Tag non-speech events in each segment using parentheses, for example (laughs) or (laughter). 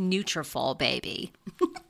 "Nutrafol, baby." (laughs)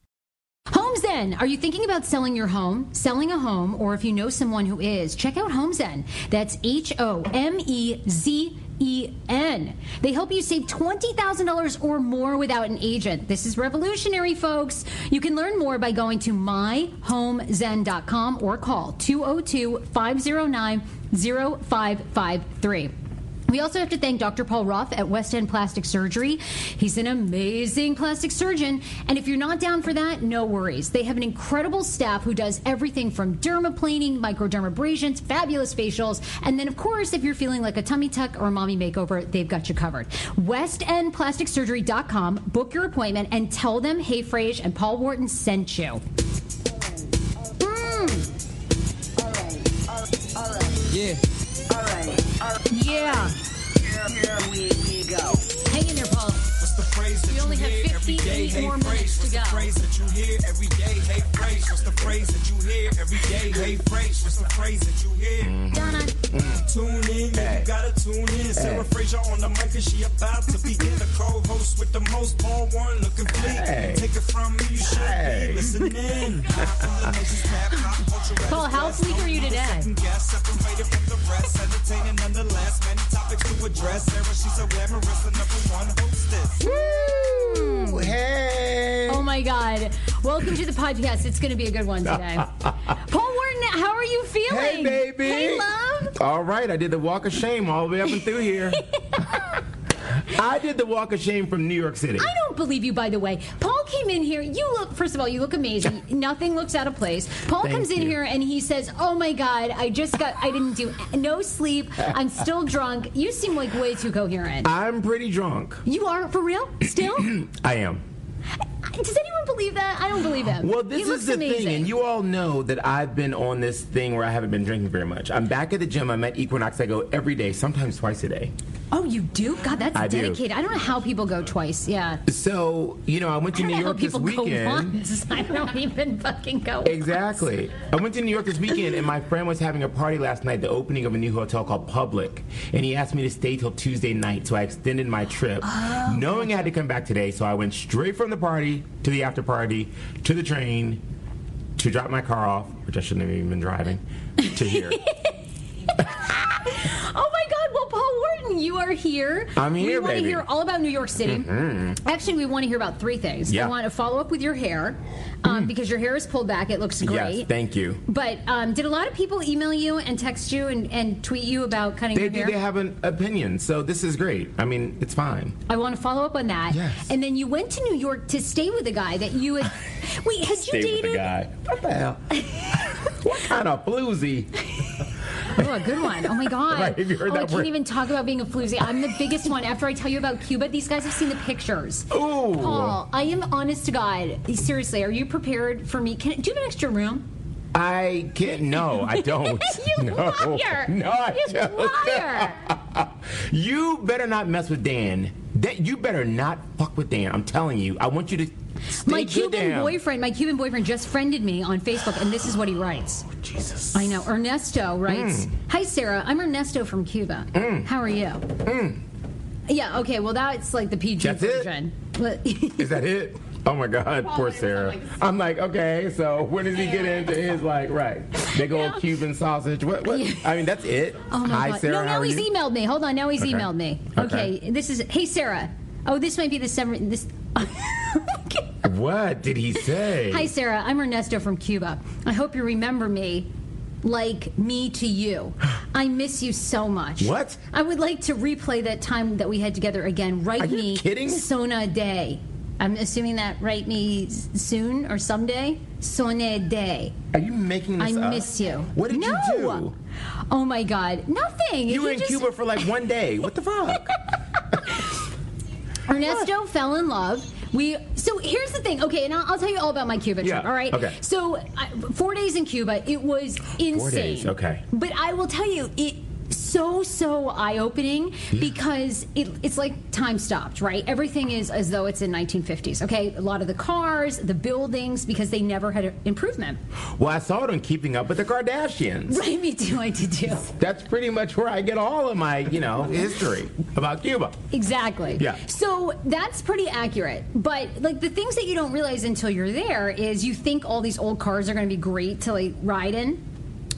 HomeZen. Are you thinking about selling your home, selling a home, or if you know someone who is, check out HomeZen. That's H O M E Z E N. They help you save $20,000 or more without an agent. This is revolutionary, folks. You can learn more by going to myhomezen.com or call 202 509 0553. We also have to thank Dr. Paul Ruff at West End Plastic Surgery. He's an amazing plastic surgeon. And if you're not down for that, no worries. They have an incredible staff who does everything from dermaplaning, microdermabrasions, fabulous facials. And then, of course, if you're feeling like a tummy tuck or a mommy makeover, they've got you covered. WestEndPlasticSurgery.com. Book your appointment and tell them Hey Frase and Paul Wharton sent you. Mm. Yeah. All right. All right. Yeah. Here, here we, we go. Phrase that We only you have hear every 58 day? Hey, more phrase. minutes to What's the phrase that you hear every day? Hey, phrase. What's the phrase that you hear every day? Hey, phrase. What's the phrase that you hear? Mm-hmm. Donna. Tune in, yeah, you gotta tune in. Sarah Fraser on the mic, and she about to begin. The co-host with the most, Paul Wharton looking bleak. Take it from me, you should be listening. (laughs) Paul, how sleek are you today? Guess separated from the rest, entertaining nonetheless. Many topics to address. Sarah, she's so glamorous, the number one hostess. Woo! Hey! Oh my God. Welcome to the podcast. It's going to be a good one today. (laughs) Paul Wharton, how are you feeling? Hey, baby! Hey, love. All right, I did the walk of shame all the way up and through here. (laughs) I did the walk of shame from New York City. I don't believe you, by the way. Paul came in here. You look, first of all, you look amazing. (laughs) Nothing looks out of place. Paul Thank comes in you. here and he says, Oh my God, I just got, I didn't do no sleep. I'm still (laughs) drunk. You seem like way too coherent. I'm pretty drunk. You are for real? Still? (clears throat) I am. Does anyone believe that? I don't believe him. Well, this looks is the amazing. thing, and you all know that I've been on this thing where I haven't been drinking very much. I'm back at the gym. I'm at Equinox. I go every day, sometimes twice a day. Oh, you do? God, that's I do. dedicated. I don't know how people go twice. Yeah. So, you know, I went to don't New York this weekend. (laughs) I don't even fucking go. Exactly. I went to New York this weekend, and my friend was having a party last night, the opening of a new hotel called Public, and he asked me to stay till Tuesday night, so I extended my trip, Oh. knowing I had to come back today. So I went straight from the party to the after party to the train to drop my car off, which I shouldn't have even been driving, to here. (laughs) Oh my God! Well, Paul Wharton, you are here. I'm here, We want to baby. hear all about New York City. Actually, we want to hear about three things. Yeah. I want to follow up with your hair um, because your hair is pulled back. It looks great. Yes, thank you. But um, did a lot of people email you and text you and, and tweet you about cutting They your do. hair? They have an opinion, so this is great. I mean, it's fine. I want to follow up on that. Yes. And then you went to New York to stay with a guy that you had. (laughs) Wait, had you Stay dated? with the guy. What the hell? (laughs) what kind of floozy? (laughs) Oh, a good one. Oh my (laughs) god. Right, have you heard oh, I that can't even talk about being a floozy. I'm the biggest one. After I tell you about Cuba, these guys have seen the pictures. Ooh. Paul, I am honest to God. Seriously, are you prepared for me? Can, do you have an extra room? I can't. No, I (laughs) don't. you no. liar! (laughs) No, I you don't. liar! you better not mess with Dan. That you better not fuck with Dan. I'm telling you. I want you to. Stay my Cuban boyfriend, my Cuban boyfriend, just friended me on Facebook, and this is what he writes. Jesus. I know. Ernesto writes, Mm. "Hi Sarah, I'm Ernesto from Cuba. How are you?" Yeah. Okay. Well, that's like the PG That's version. But- Is that it? Oh my God, poor Sarah. I'm like, okay, so when does he get into his like, right? Big old Yeah. Cuban sausage. What? What? I mean, that's it. Oh my Hi, god! Sarah. no, now he's you? emailed me. Hold on, now he's Okay. emailed me. Okay. Okay. this is. Hey Sarah. Oh, this might be the seven. This. (laughs) What did he say? Hi Sarah, I'm Ernesto from Cuba. I hope you remember me. Like me to you. (gasps) I miss you so much. What? I would like to replay that time that we had together again. Write Are you me kidding? Sona Day. I'm assuming that write me s- soon or someday. Sona Day. Are you making this I up? miss you. What did no. you do? Oh my God! Nothing. You were in just- Cuba for like one day. What the fuck? (laughs) Ernesto fell in love. We so here's the thing. Okay, and I'll, I'll tell you all about my Cuba trip. Yeah, All right. okay. So I, four days in Cuba, it was insane. Four days, okay. But I will tell you, it so so eye opening because it, it's like time stopped. Right. Everything is as though it's in 1950s. Okay. A lot of the cars, the buildings, because they never had improvement. well, I saw it on Keeping Up with the Kardashians. Right. Me too. I did too. That's pretty much where I get all of my, you know, (laughs) history about Cuba. Exactly. Yeah. So that's pretty accurate. But like the things that you don't realize until you're there is you think all these old cars are going to be great to like ride in.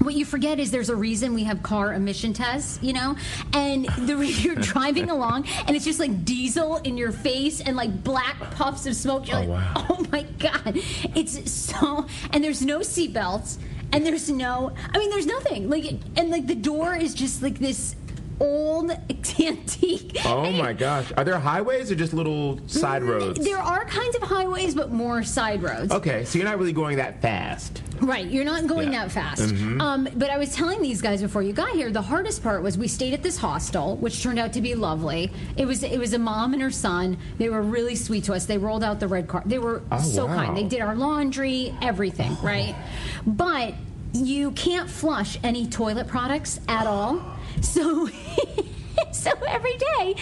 What you forget is there's a reason we have car emission tests, you know, and the (laughs) you're driving along and it's just like diesel in your face and like black puffs of smoke. You're Oh, like, wow. (laughs) oh my god, it's so. And there's no seatbelts and there's no. I mean, there's nothing like, and like the door is just like this old (laughs) antique. Oh And my (laughs) gosh. Are there highways or just little side roads? There are kinds of highways, but more side roads. Okay, so you're not really going that fast. Right, you're not going Yeah. that fast. Um, but I was telling these guys before you got here, the hardest part was we stayed at this hostel, which turned out to be lovely. It was it was a mom and her son. They were really sweet to us. They rolled out the red car. They were Oh, so wow. kind. They did our laundry, everything, right? But you can't flush any toilet products at all. So (laughs) so every day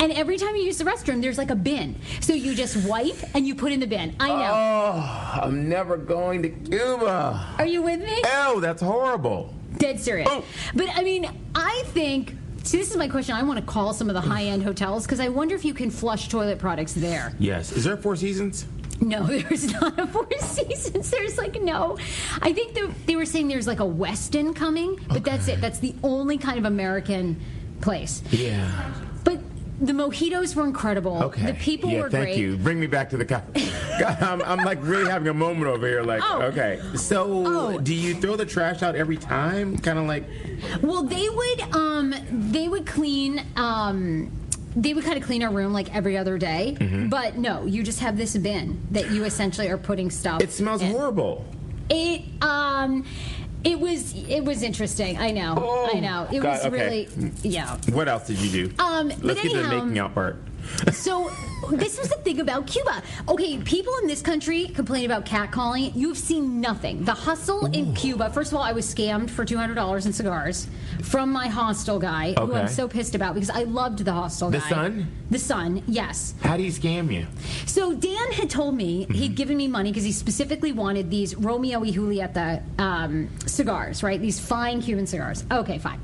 and every time you use the restroom there's like a bin. So you just wipe and you put in the bin. I know. Oh, I'm never going to Cuba. Are you with me? Oh, that's horrible. Dead serious. Oh. But I mean, I think. See, this is my question. I want to call some of the high end hotels because I wonder if you can flush toilet products there. Yes. Is there Four Seasons? No, (laughs) there's not a Four Seasons. There's like no. I think they, they were saying there's like a Westin coming, but that's it. That's the only kind of American place. Yeah. But the mojitos were incredible. Okay. The people yeah, were thank great. Thank you. Bring me back to the co- (laughs) God, I'm, I'm like really having a moment over here. Like, Oh. okay. So, Oh. do you throw the trash out every time? Kind of like, Well, they would um they would clean um they would kind of clean our room like every other day. Mm-hmm. But no, you just have this bin that you essentially are putting stuff. it smells in. horrible. It um it was it was interesting. I know. Oh, I know. It God, was okay. really yeah. What else did you do? Um, Let's but get to the making out part. (laughs) So this was the thing about Cuba. Okay, people in this country complain about catcalling. You've seen nothing. The hustle in Cuba. First of all, I was scammed for two hundred dollars in cigars from my hostel guy, who I'm so pissed about because I loved the hostel The guy. son? The son, yes. How do you scam you? So Dan had told me Mm-hmm. he'd given me money because he specifically wanted these Romeo y Julieta um, cigars, right? These fine Cuban cigars. Okay, fine.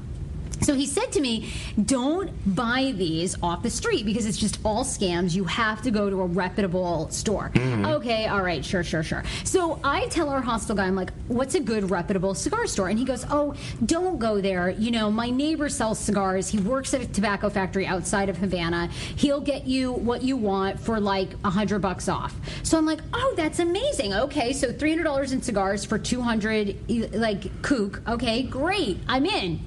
So he said to me, "Don't buy these off the street because it's just all scams. You have to go to a reputable store." Mm-hmm. Okay, all right, sure, sure, sure. So I tell our hostel guy, I'm like, "What's a good reputable cigar store?" And he goes, "Oh, don't go there. You know, my neighbor sells cigars. He works at a tobacco factory outside of Havana. He'll get you what you want for like a hundred bucks off." So I'm like, "Oh, that's amazing. Okay, so three hundred dollars in cigars for two hundred, like CUC. Okay, great. I'm in."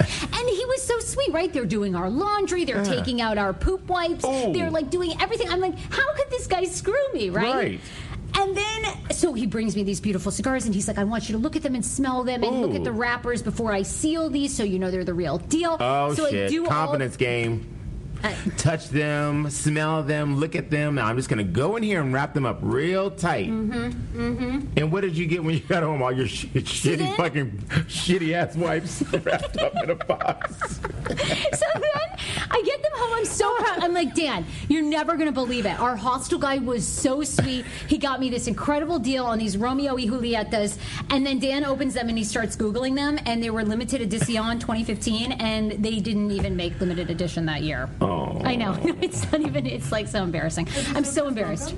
And he was so sweet, right? They're doing our laundry, they're Yeah. taking out our poop wipes, Oh. they're like doing everything. I'm like, how could this guy screw me, right? Right. And then, so he brings me these beautiful cigars, and he's like, I want you to look at them and smell them, and look at oh. the wrappers before I seal these, so you know they're the real deal. Oh so I shit! do all- Confidence game. Touch them, smell them, look at them. Now I'm just gonna go in here and wrap them up real tight. Mm-hmm. Mm-hmm. And what did you get when you got home? All your sh- shitty fucking shitty ass wipes (laughs) wrapped up in a box. (laughs) so then I get them home. I'm so proud. I'm like, Dan, you're never going to believe it. Our hostel guy was so sweet. He got me this incredible deal on these Romeo y Julietas. And then Dan opens them and he starts Googling them. And they were limited edition 2015. And they didn't even make limited edition that year. Oh. I know. (laughs) It's not even, it's like so embarrassing. I'm so embarrassed.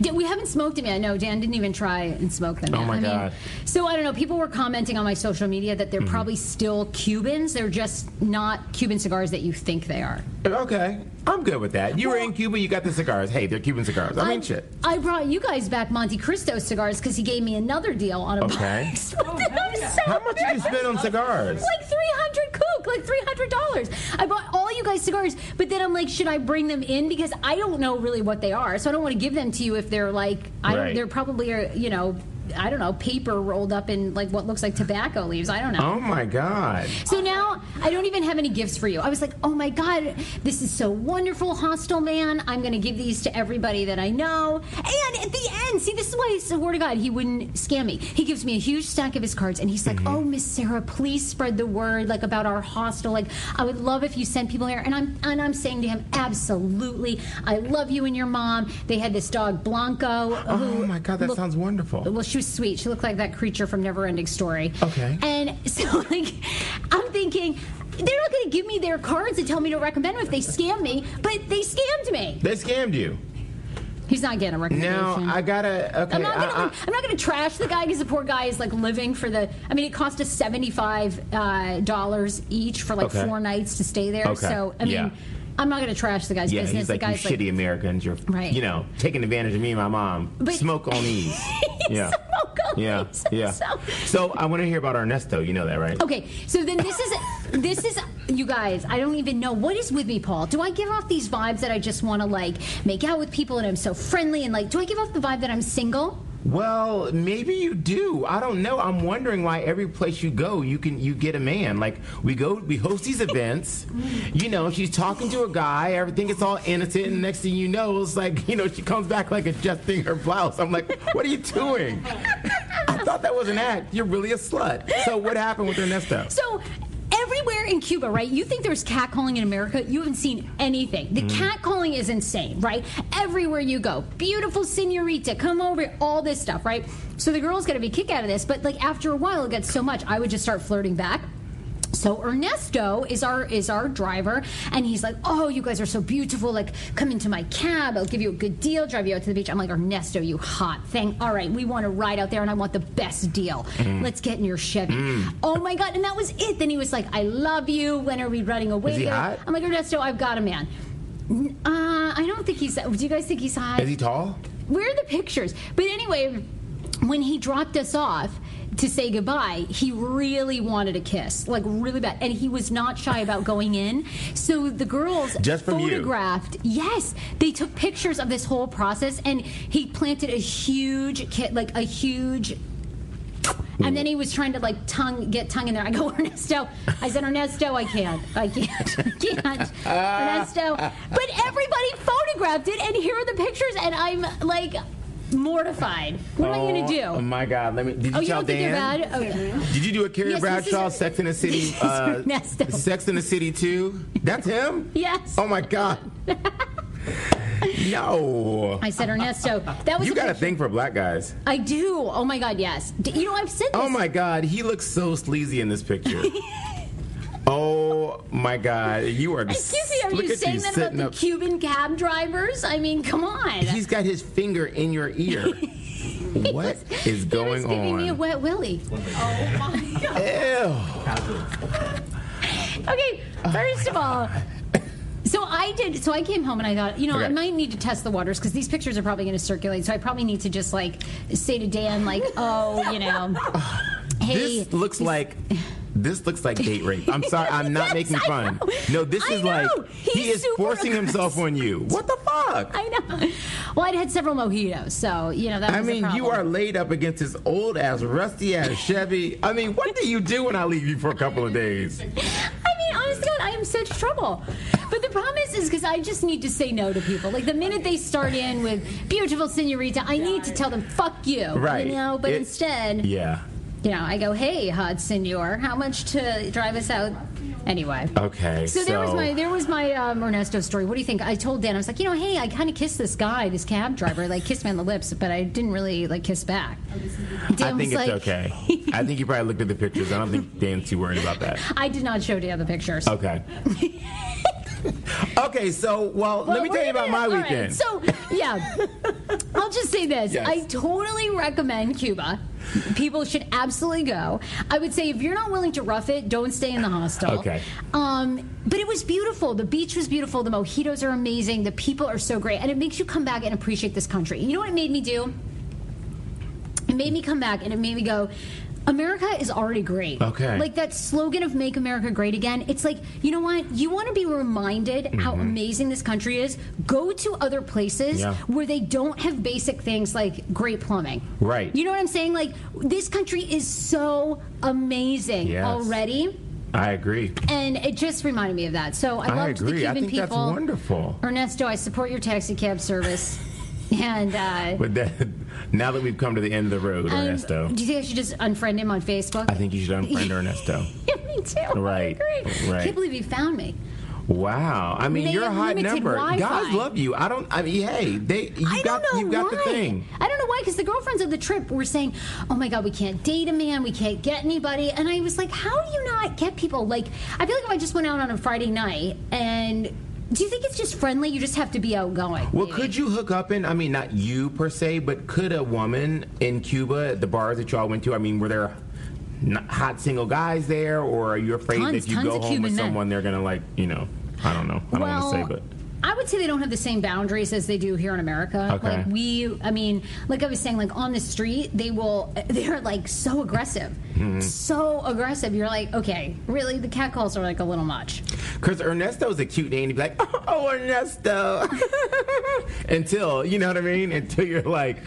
Did- We haven't smoked them yet. No, Dan didn't even try and smoke them. Oh yet. my I mean, God. so I don't know. People were commenting on my social media that Mm-hmm. they're probably still Cubans. They're just not Cuban cigars that you think they are. Okay, I'm good with that. You were in Cuba, you got the cigars. Hey, they're Cuban cigars. I mean, shit. I brought you guys back Montecristo cigars because he gave me another deal on a Okay. box. (laughs) Oh, I'm so How much did you spend on cigars? Like three hundred CUC, like three hundred dollars. I bought all you guys cigars, but then I'm like, should I bring them in because I don't know really what they are, so I don't want to give them to you if they're like, I don't. Right. They're probably are, you know, I don't know, paper rolled up in like what looks like tobacco leaves. I don't know. Oh my god. So now I don't even have any gifts for you. I was like, oh my God, this is so wonderful, hostel man. I'm going to give these to everybody that I know. And at the end, see, this is why, I swear to God, he wouldn't scam me. He gives me a huge stack of his cards and he's like, mm-hmm. oh, Miss Sarah, please spread the word like about our hostel. Like, I would love if you sent people here. And I'm, and I'm saying to him, absolutely. I love you and your mom. They had this dog, Blanco. Oh my god, that looked- sounds wonderful. well, she was sweet. She looked like that creature from Neverending Story. Okay. And (laughs) so, like, I'm thinking they're not going to give me their cards and tell me to recommend them if they scam me, but they scammed me. They scammed you. He's not getting a recommendation. Now I gotta. Okay, I'm not gonna. I- I- I'm not gonna trash the guy because the poor guy is like living for the. I mean, it cost us seventy five uh, dollars each for like Okay. four nights to stay there. Okay. So I mean, Yeah. I'm not gonna trash the guy's yeah, business. he's like the you guy's shitty Americans. You're, Right. you know, taking advantage of me and my mom. But- Smoke on these. (laughs) yeah. Smoke on yeah. these. Yeah. So- So I want to hear about Ernesto. You know that, right? Okay, so then this is this is you guys. I don't even know what is with me, Paul. Do I give off these vibes that I just want to like make out with people and I'm so friendly and like? Do I give off the vibe that I'm single? Well, maybe you do. I don't know. I'm wondering why every place you go, you can you get a man. Like we go, we host these events. you know, she's talking to a guy. Everything is all innocent, and next thing you know, it's like you know she comes back like adjusting her blouse. I'm like, what are you doing? (laughs) I thought that was an act. You're really a slut. So what happened with Ernesto? So. Everywhere in Cuba, right? You think there's catcalling in America? You haven't seen anything. The mm-hmm. catcalling is insane, right? Everywhere you go, beautiful senorita, come over, all this stuff, right? So the girl's gonna be kicked out of this, but like after a while, it gets so much, I would just start flirting back. So Ernesto is our is our driver, and he's like, "Oh, you guys are so beautiful! Like, come into my cab. I'll give you a good deal. Drive you out to the beach." I'm like, "Ernesto, you hot thing! All right, we want to ride out there, and I want the best deal. Mm. Let's get in your Chevy." Oh my god! And that was it. Then he was like, "I love you. When are we running away?" Is he together?" hot? I'm like, "Ernesto, I've got a man." Uh, I don't think he's. Do you guys think he's hot? Is he tall? Where are the pictures? But anyway, when he dropped us off to say goodbye, he really wanted a kiss, like really bad, and he was not shy about going in. So the girls Just from you? photographed. Yes, they took pictures of this whole process, and he planted a huge kit, like a huge. And then he was trying to like tongue get tongue in there. I go (laughs) Ernesto. I said Ernesto, I can't, I can't, I can't, Ernesto. But everybody photographed it, and here are the pictures, and I'm like mortified. What am I going to do? Oh my God! Let me. Did you oh, you tell don't think Dan? they're bad? Okay. Did you do a Carrie Yes, this is- Bradshaw Sex in the (laughs) City? this is Uh, Ernesto. Sex in the City too? That's him? Yes. Oh my God. (laughs) no. I said Ernesto. That was You a got a picture- thing for black guys. I do. Oh my God, yes. D- You know, I've said this. Oh my God, he looks so sleazy in this picture. (laughs) Oh my God, you are. Excuse me, are look you at saying you that about the up. Cuban cab drivers? I mean, come on. He's got his finger in your ear. (laughs) what is He was going giving me a wet willy. Oh my god. Ew. (laughs) Okay, oh, first of all. (laughs) So I did. So I came home and I thought, you know, I might need to test the waters because these pictures are probably going to circulate. So I probably need to just like say to Dan, like, oh, you know, hey, This looks like. This looks like date rape. I'm sorry. I'm (laughs) not Yes, making fun. No, this I is like know. he is forcing himself on you. What the fuck? I know. Well, I'd had several mojitos, so you know that. I mean, you are laid up against this old ass, rusty ass (laughs) Chevy. I mean, what do you do when I leave you for a couple of days? (laughs) I mean, honest God, I am such trouble. But the problem is, is because I just need to say no to people. Like the minute they start in with beautiful senorita, I need to tell them "fuck you," Right. You know. But It- instead, Yeah. You know, I go, "Hey, hot senor, how much to drive us out?" Anyway. Okay. So, there was my there was my um, Ernesto story. What do you think? I told Dan I was like, you know, hey, I kind of kissed this guy, this cab driver, like kissed me on the lips, but I didn't really like kiss back. Dan I think was it's like, okay. I think you probably looked at the pictures. I don't think Dan's too worried about that. (laughs) I did not show Dan the pictures. Okay. (laughs) (laughs) okay, so well, let me tell you about my right, weekend. so, yeah, (laughs) I'll just say this: Yes. I totally recommend Cuba. People should absolutely go. I would say if you're not willing to rough it, don't stay in the hostel. Okay. Um, but it was beautiful. The beach was beautiful. The mojitos are amazing. The people are so great, and it makes you come back and appreciate this country. You know what it made me do? It made me come back, and it made me go. America is already great. Okay. Like that slogan of "Make America Great Again." It's like you know what? You want to be reminded how amazing this country is. Go to other places Mm-hmm. Yeah. where they don't have basic things like great plumbing. Right. You know what I'm saying? Like this country is so amazing Yes. already. I agree. And it just reminded me of that. So I I loved the agree. I Cuban think that's people. wonderful. Ernesto, I support your taxi cab service. (laughs) and uh, But that, now that we've come to the end of the road, um, Ernesto, do you think I should just unfriend him on Facebook? I think you should unfriend (laughs) Ernesto. yeah, me too. I Right, agree. right. I Can't believe he found me. Wow. I mean, They you're a high number. Wi-Fi. Guys love you. I don't. I mean, hey, they. You I got. don't know You got why. the thing. I don't know why, because the girlfriends of the trip were saying, "Oh my God, we can't date a man, we can't get anybody," and I was like, "How do you not get people?" Like, I feel like if I just went out on a Friday night, and do you think it's just friendly? You just have to be outgoing. Well, maybe? could you hook up in? I mean, not you per se, but could a woman in Cuba, the bars that y'all went to? I mean, were there hot single guys there, or are you afraid Tons- that if you go home Cuban with men. someone, they're gonna like, you know, I don't know. I don't well, want to say, but I would say they don't have the same boundaries as they do here in America. Okay. Like we, I mean, like I was saying, like on the street, they will, (laughs) they're like so aggressive, Mm-hmm. so aggressive. You're like, okay, really, the catcalls are like a little much. because Ernesto's a cute name, he'd be like, (laughs) oh, Ernesto, (laughs) until you know what I mean, until you're like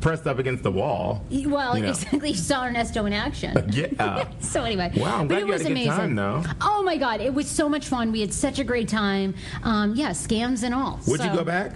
pressed up against the wall. Well, You know. exactly. You saw Ernesto in action. Yeah. so anyway, Wow, but it was amazing. time, though. Oh my god, it was so much fun. We had such a great time. Um, yeah, and all. Would you go back?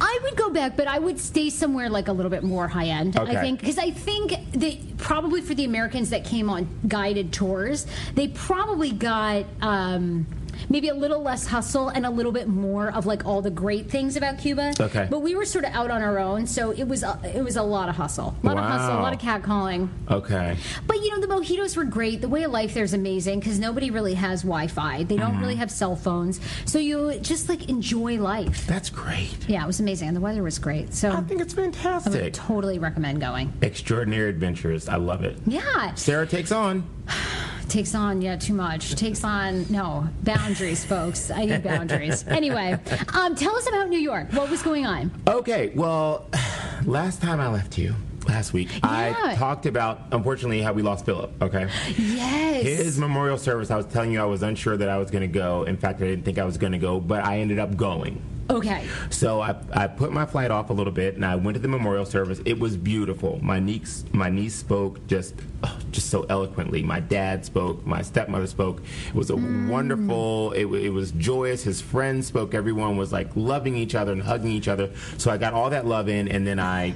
I would go back, but I would stay somewhere like a little bit more high end. Okay. I think because I think that probably for the Americans that came on guided tours, they probably got. Um, Maybe a little less hustle and a little bit more of like all the great things about Cuba. Okay. But we were sort of out on our own, so it was a, it was a lot of hustle, a lot of hustle, a lot of catcalling. Okay. But you know, the mojitos were great. The way of life there is amazing because nobody really has Wi-Fi. They don't Mm-hmm. really have cell phones, so you just like enjoy life. That's great. Yeah, it was amazing, and the weather was great. So I think it's fantastic. I would totally recommend going. Extraordinary adventures. I love it. Yeah, Sarah takes on. (sighs) (sighs) (sighs) takes on yeah too much. Takes on no boundaries, folks. I need boundaries. anyway, um, tell us about New York. What was going on? Okay, well, (sighs) last time I left you, last week, Yeah. I talked about, unfortunately, how we lost Philip, okay? Yes. His memorial service, I was telling you I was unsure that I was going to go. In fact, I didn't think I was going to go, but I ended up going. Okay. So I, I put my flight off a little bit, and I went to the memorial service. It was beautiful. My niece, my niece spoke just, oh, just so eloquently. My dad spoke. My stepmother spoke. It was a mm. wonderful. It, it was joyous. His friends spoke. Everyone was like loving each other and hugging each other. So I got all that love in, and then I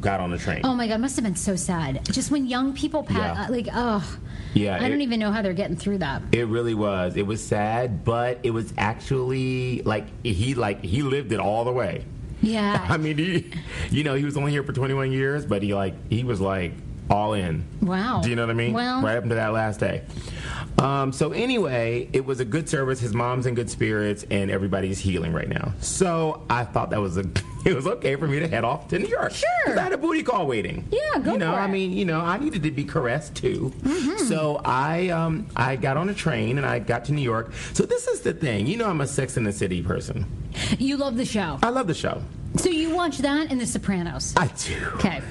got on the train. Oh my god, must have been so sad. Just when young people pass, Yeah. like oh, Yeah, I don't even know how they're getting through that. It really was. It was sad, but it was actually like he like he lived it all the way. Yeah. (laughs) I mean, he, you know, he was only here for 21 years, but he like he was like all in. Wow. Do you know what I mean? Well- right up to that last day. Um, so anyway, it was a good service. His mom's in good spirits, and everybody's healing right now. So I thought that was a (laughs) it was okay for me to head off to New York. Sure. I had a booty call waiting. Yeah, go You know, I mean, you know, I needed to be caressed too. Mm-hmm. So I um, I got on a train and I got to New York. So this is the thing. You know, I'm a Sex in the City person. You love the show. I love the show. So you watch that and The Sopranos. I do. Okay.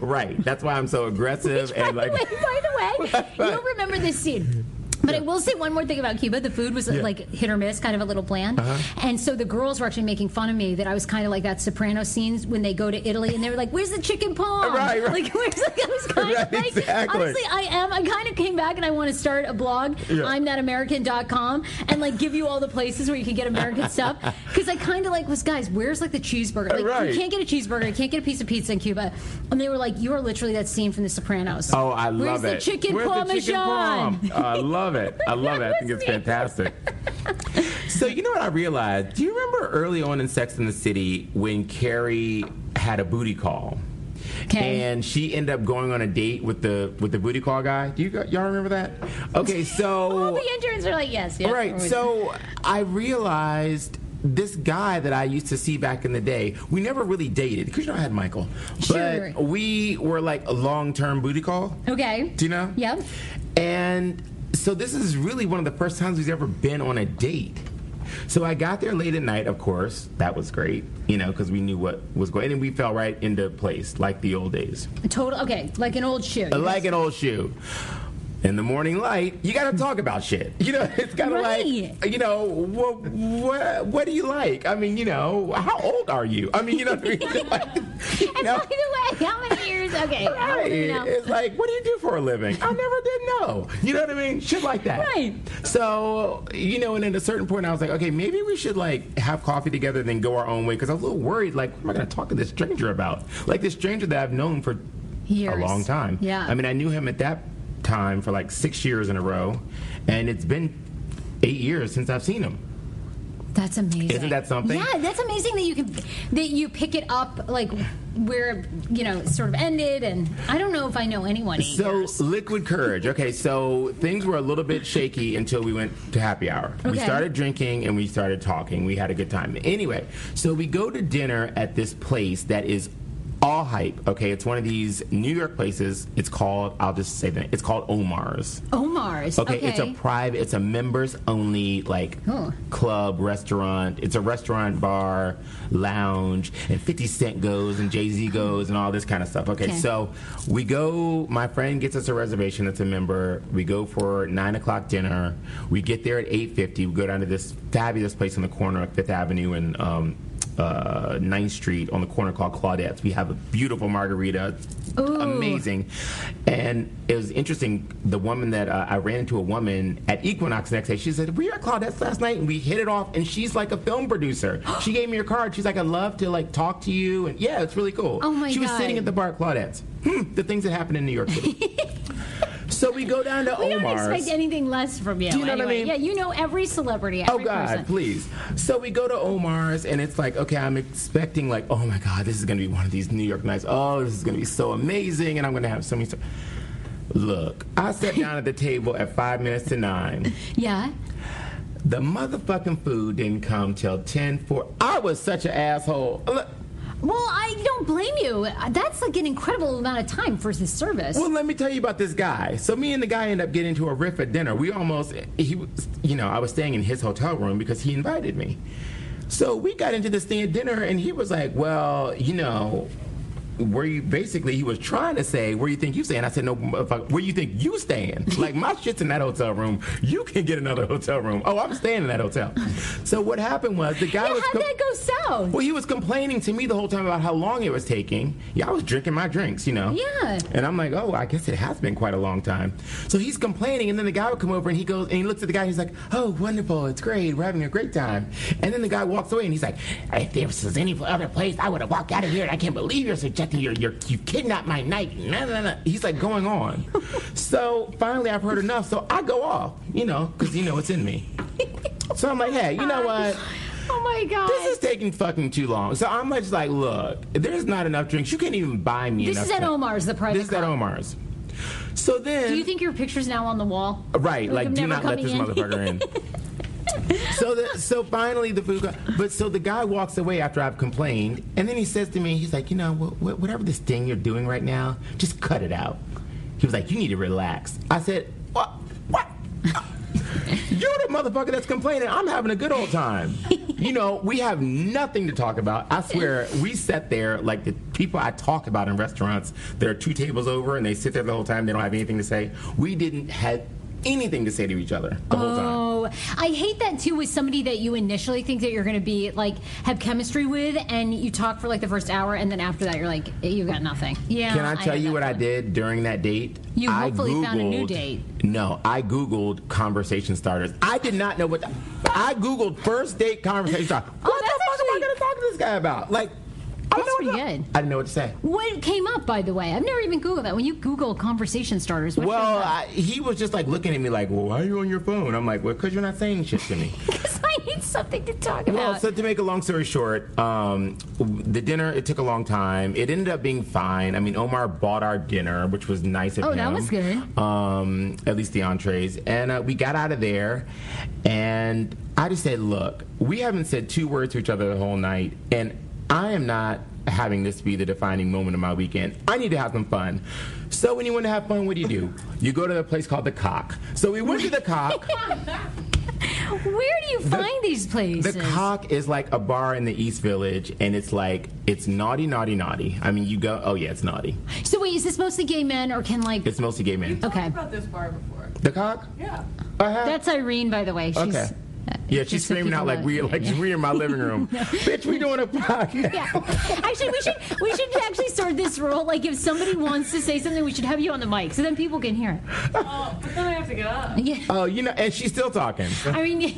Right. That's why I'm so aggressive by and the like. way, by the way, (laughs) you'll remember this scene. But I will say one more thing about Cuba. The food was Yeah. Uh-huh. like hit or miss, kind of a little bland. And so the girls were actually making fun of me that I was kind of like that soprano scenes when they go to Italy and they were like, "Where's the chicken (laughs) palm?" Right, right. Like, (laughs) where's like, I was kind Right, of like, exactly. honestly, I am. I kind of came back and I want to start a blog, Yeah. I'm thatamerican.com, and like give you all the places where you can get American stuff. (laughs) Because I kind of like was, guys, where's like the cheeseburger? Like, Right. you can't get a cheeseburger, you can't get a piece of pizza in Cuba. And they were like, you are literally that scene from The Sopranos. Oh, I Where's love the it. chicken Where's the chicken parmesan? parm? Oh, I love it. I love it. I (laughs) think it's fantastic. (laughs) so you know what I realized? Do you remember early on in Sex in the City when Carrie had a booty call? Okay. And she ended up going on a date with the with the booty call guy. Do you y'all remember that? Okay, (laughs) so All the interns are like, yes, yes. Right. So I realized this guy that I used to see back in the day, we never really dated because you know I had Michael, Sure. but we were like a long term booty call. Okay. Do you know? Yep. And so this is really one of the first times we've ever been on a date. So I got there late at night, of course. That was great, you know, because we knew what was going, and we fell right into place like the old days, Total. Okay, like an old shoe. like an old shoe. In the morning light, you got to talk about shit. You know, it's kind of Right. like, you know, what, what, what do you like? I mean, you know, how old are you? I mean, you know, what I mean? (laughs) Like, you And know, by the way, how many years? Okay. How old you Right. It's like, what do you do for a living? I never did know. You know what I mean? Shit like that. Right. So, you know, and at a certain point, I was like, okay, maybe we should like have coffee together, and then go our own way. Because I was a little worried, like, what am I going to talk to this stranger about? Like this stranger that I've known for Years. a long time. Yeah. I mean, I knew him at that time for like six years in a row, and it's been eight years since I've seen him. That's amazing. Isn't that something? Yeah, that's amazing that you can that you pick it up like where you know it sort of ended, and I don't know if I know anyone. So years. liquid courage. Okay, so things were a little bit shaky until we went to happy hour. We started drinking and we started talking. We had a good time. Anyway, so we go to dinner at this place that is all hype. Okay, it's one of these New York places. It's called. I'll just say that it's called Omar's. Omar's. Okay, Okay, it's a private, it's a members only like Oh. club restaurant. It's a restaurant bar, lounge, and 50 Cent goes and Jay Z goes and all this kind of stuff. Okay, Okay. so we go, my friend gets us a reservation that's a member. We go for 9 o'clock dinner. We get there at 8.50. We go down to this fabulous place on the corner of Fifth Avenue and um, uh, 9th Street on the corner called Claudette's. We have a beautiful margarita. Ooh. Amazing. And it was interesting. The woman that uh, I ran into a woman at Equinox the next day. She said, "We were at Claudette's last night, and we hit it off." And she's like a film producer. (gasps) she gave me her card. She's like, "I'd love to like talk to you." And yeah, it's really cool. Oh, my She was sitting at the bar at Claudette's. Hmm, the things that happen in New York City. (laughs) so we go down to Omar's. we don't expect anything less from you. Do you know what I mean? Yeah, you know every celebrity. Oh Every God, person. please. So we go to Omar's and it's like, okay, I'm expecting like, oh my God, this is gonna be one of these New York nights. Oh, this is gonna be so amazing, and I'm gonna have so many. Stuff. Look, I sat (laughs) down at the table at five minutes to nine. Yeah. The motherfucking food didn't come till ten four. I was such an asshole. Look, Well, I don't blame you. That's like an incredible amount of time for this service. Well, let me tell you about this guy. So me and the guy ended up getting into a riff at dinner. We almost, he, was- you know, I was staying in his hotel room because he invited me. So we got into this thing at dinner, and he was like, "Well, you know." Where you basically he was trying to say where you think you staying. I said no, motherfucker, where you think you staying? (laughs) Like my shit's in that hotel room. You can get another hotel room. Oh, I'm staying in that hotel. (laughs) So what happened was the guy yeah, was. how'd com- that go south? well, he was complaining to me the whole time about how long it was taking. Yeah, I was drinking my drinks, you know. Yeah. And I'm like, oh, I guess it has been quite a long time. So he's complaining, and then the guy would come over and he goes and he looks at the guy. And he's like, oh, wonderful, it's great, we're having a great time. And then the guy walks away and he's like, if there was any other place, I would have walked out of here. I can't believe you're suggesting you're, you're you kidnapped my night. No, no, no. He's like going on. so finally, I've heard enough. So I go off, you know, because you know it's in me. So I'm like, hey, you know what? Oh my god. This is taking fucking too long. So I'm just like, look, there's not enough drinks. You can't even buy me This is at drinks. Omar's, the private This is at. Omar's. So then, Do you think your picture's now on the wall? right? Like, I'm do not let this in. motherfucker in. (laughs) (laughs) so the, so finally the food, got, but so the guy walks away after I've complained, and then he says to me, he's like, you know, wh- wh- whatever this thing you're doing right now, just cut it out. He was like, you need to relax. I said, what? What? (laughs) You're the motherfucker that's complaining. I'm having a good old time. (laughs) You know, we have nothing to talk about. I swear, we sat there like the people I talk about in restaurants. There are two tables over, and they sit there the whole time. They don't have anything to say. We didn't have anything to say to each other the whole time. Oh, I hate that too with somebody that you initially think that you're going to be like have chemistry with, and you talk for like the first hour, and then after that you're like you've got nothing. Yeah. Can I tell hate you that what I did during that date? You I hopefully found a new date. No, I Googled conversation starters. I did not know what. The, I Googled first date conversation starters. Oh, What the that's fuck am I going to talk to this guy about? Like, I That's don't pretty know. good. I didn't know what to say. What came up, by the way? I've never even Googled that. When you Google conversation starters, what Well. I, he was just like looking at me like, well, why are you on your phone? I'm like, well, because you're not saying shit to me. (laughs) Because I need something to talk Well, about. so to make a long story short, um, the dinner it took a long time. It ended up being fine. I mean, Omar bought our dinner, which was nice of Oh, him. that was good. Um, at least the entrees, and uh, we got out of there, and I just said, "Look, we haven't said two words to each other the whole night, and I am not." Having this be the defining moment of my weekend, I need to have some fun. So when you want to have fun, what do you do? You go to a place called the Cock. So we went to the Cock. (laughs) Where do you find these places? The Cock is like a bar in the East Village, and it's like it's naughty, naughty, naughty. I mean, you go, oh yeah, it's naughty. so wait, is this mostly gay men, or can like? It's mostly gay men. Okay, about this bar before. The Cock? Yeah. I have. that's Irene, by the way. She's, okay. (laughs) Yeah, she's screaming out like know. we like we in my living room. (laughs) Bitch, we doing a podcast. (laughs) Yeah. Actually, we should we should actually start this rule. Like, if somebody wants to say something, we should have you on the mic so then people can hear it. Oh, but then I have to get up. Yeah. Oh, you know, and she's still talking. I mean,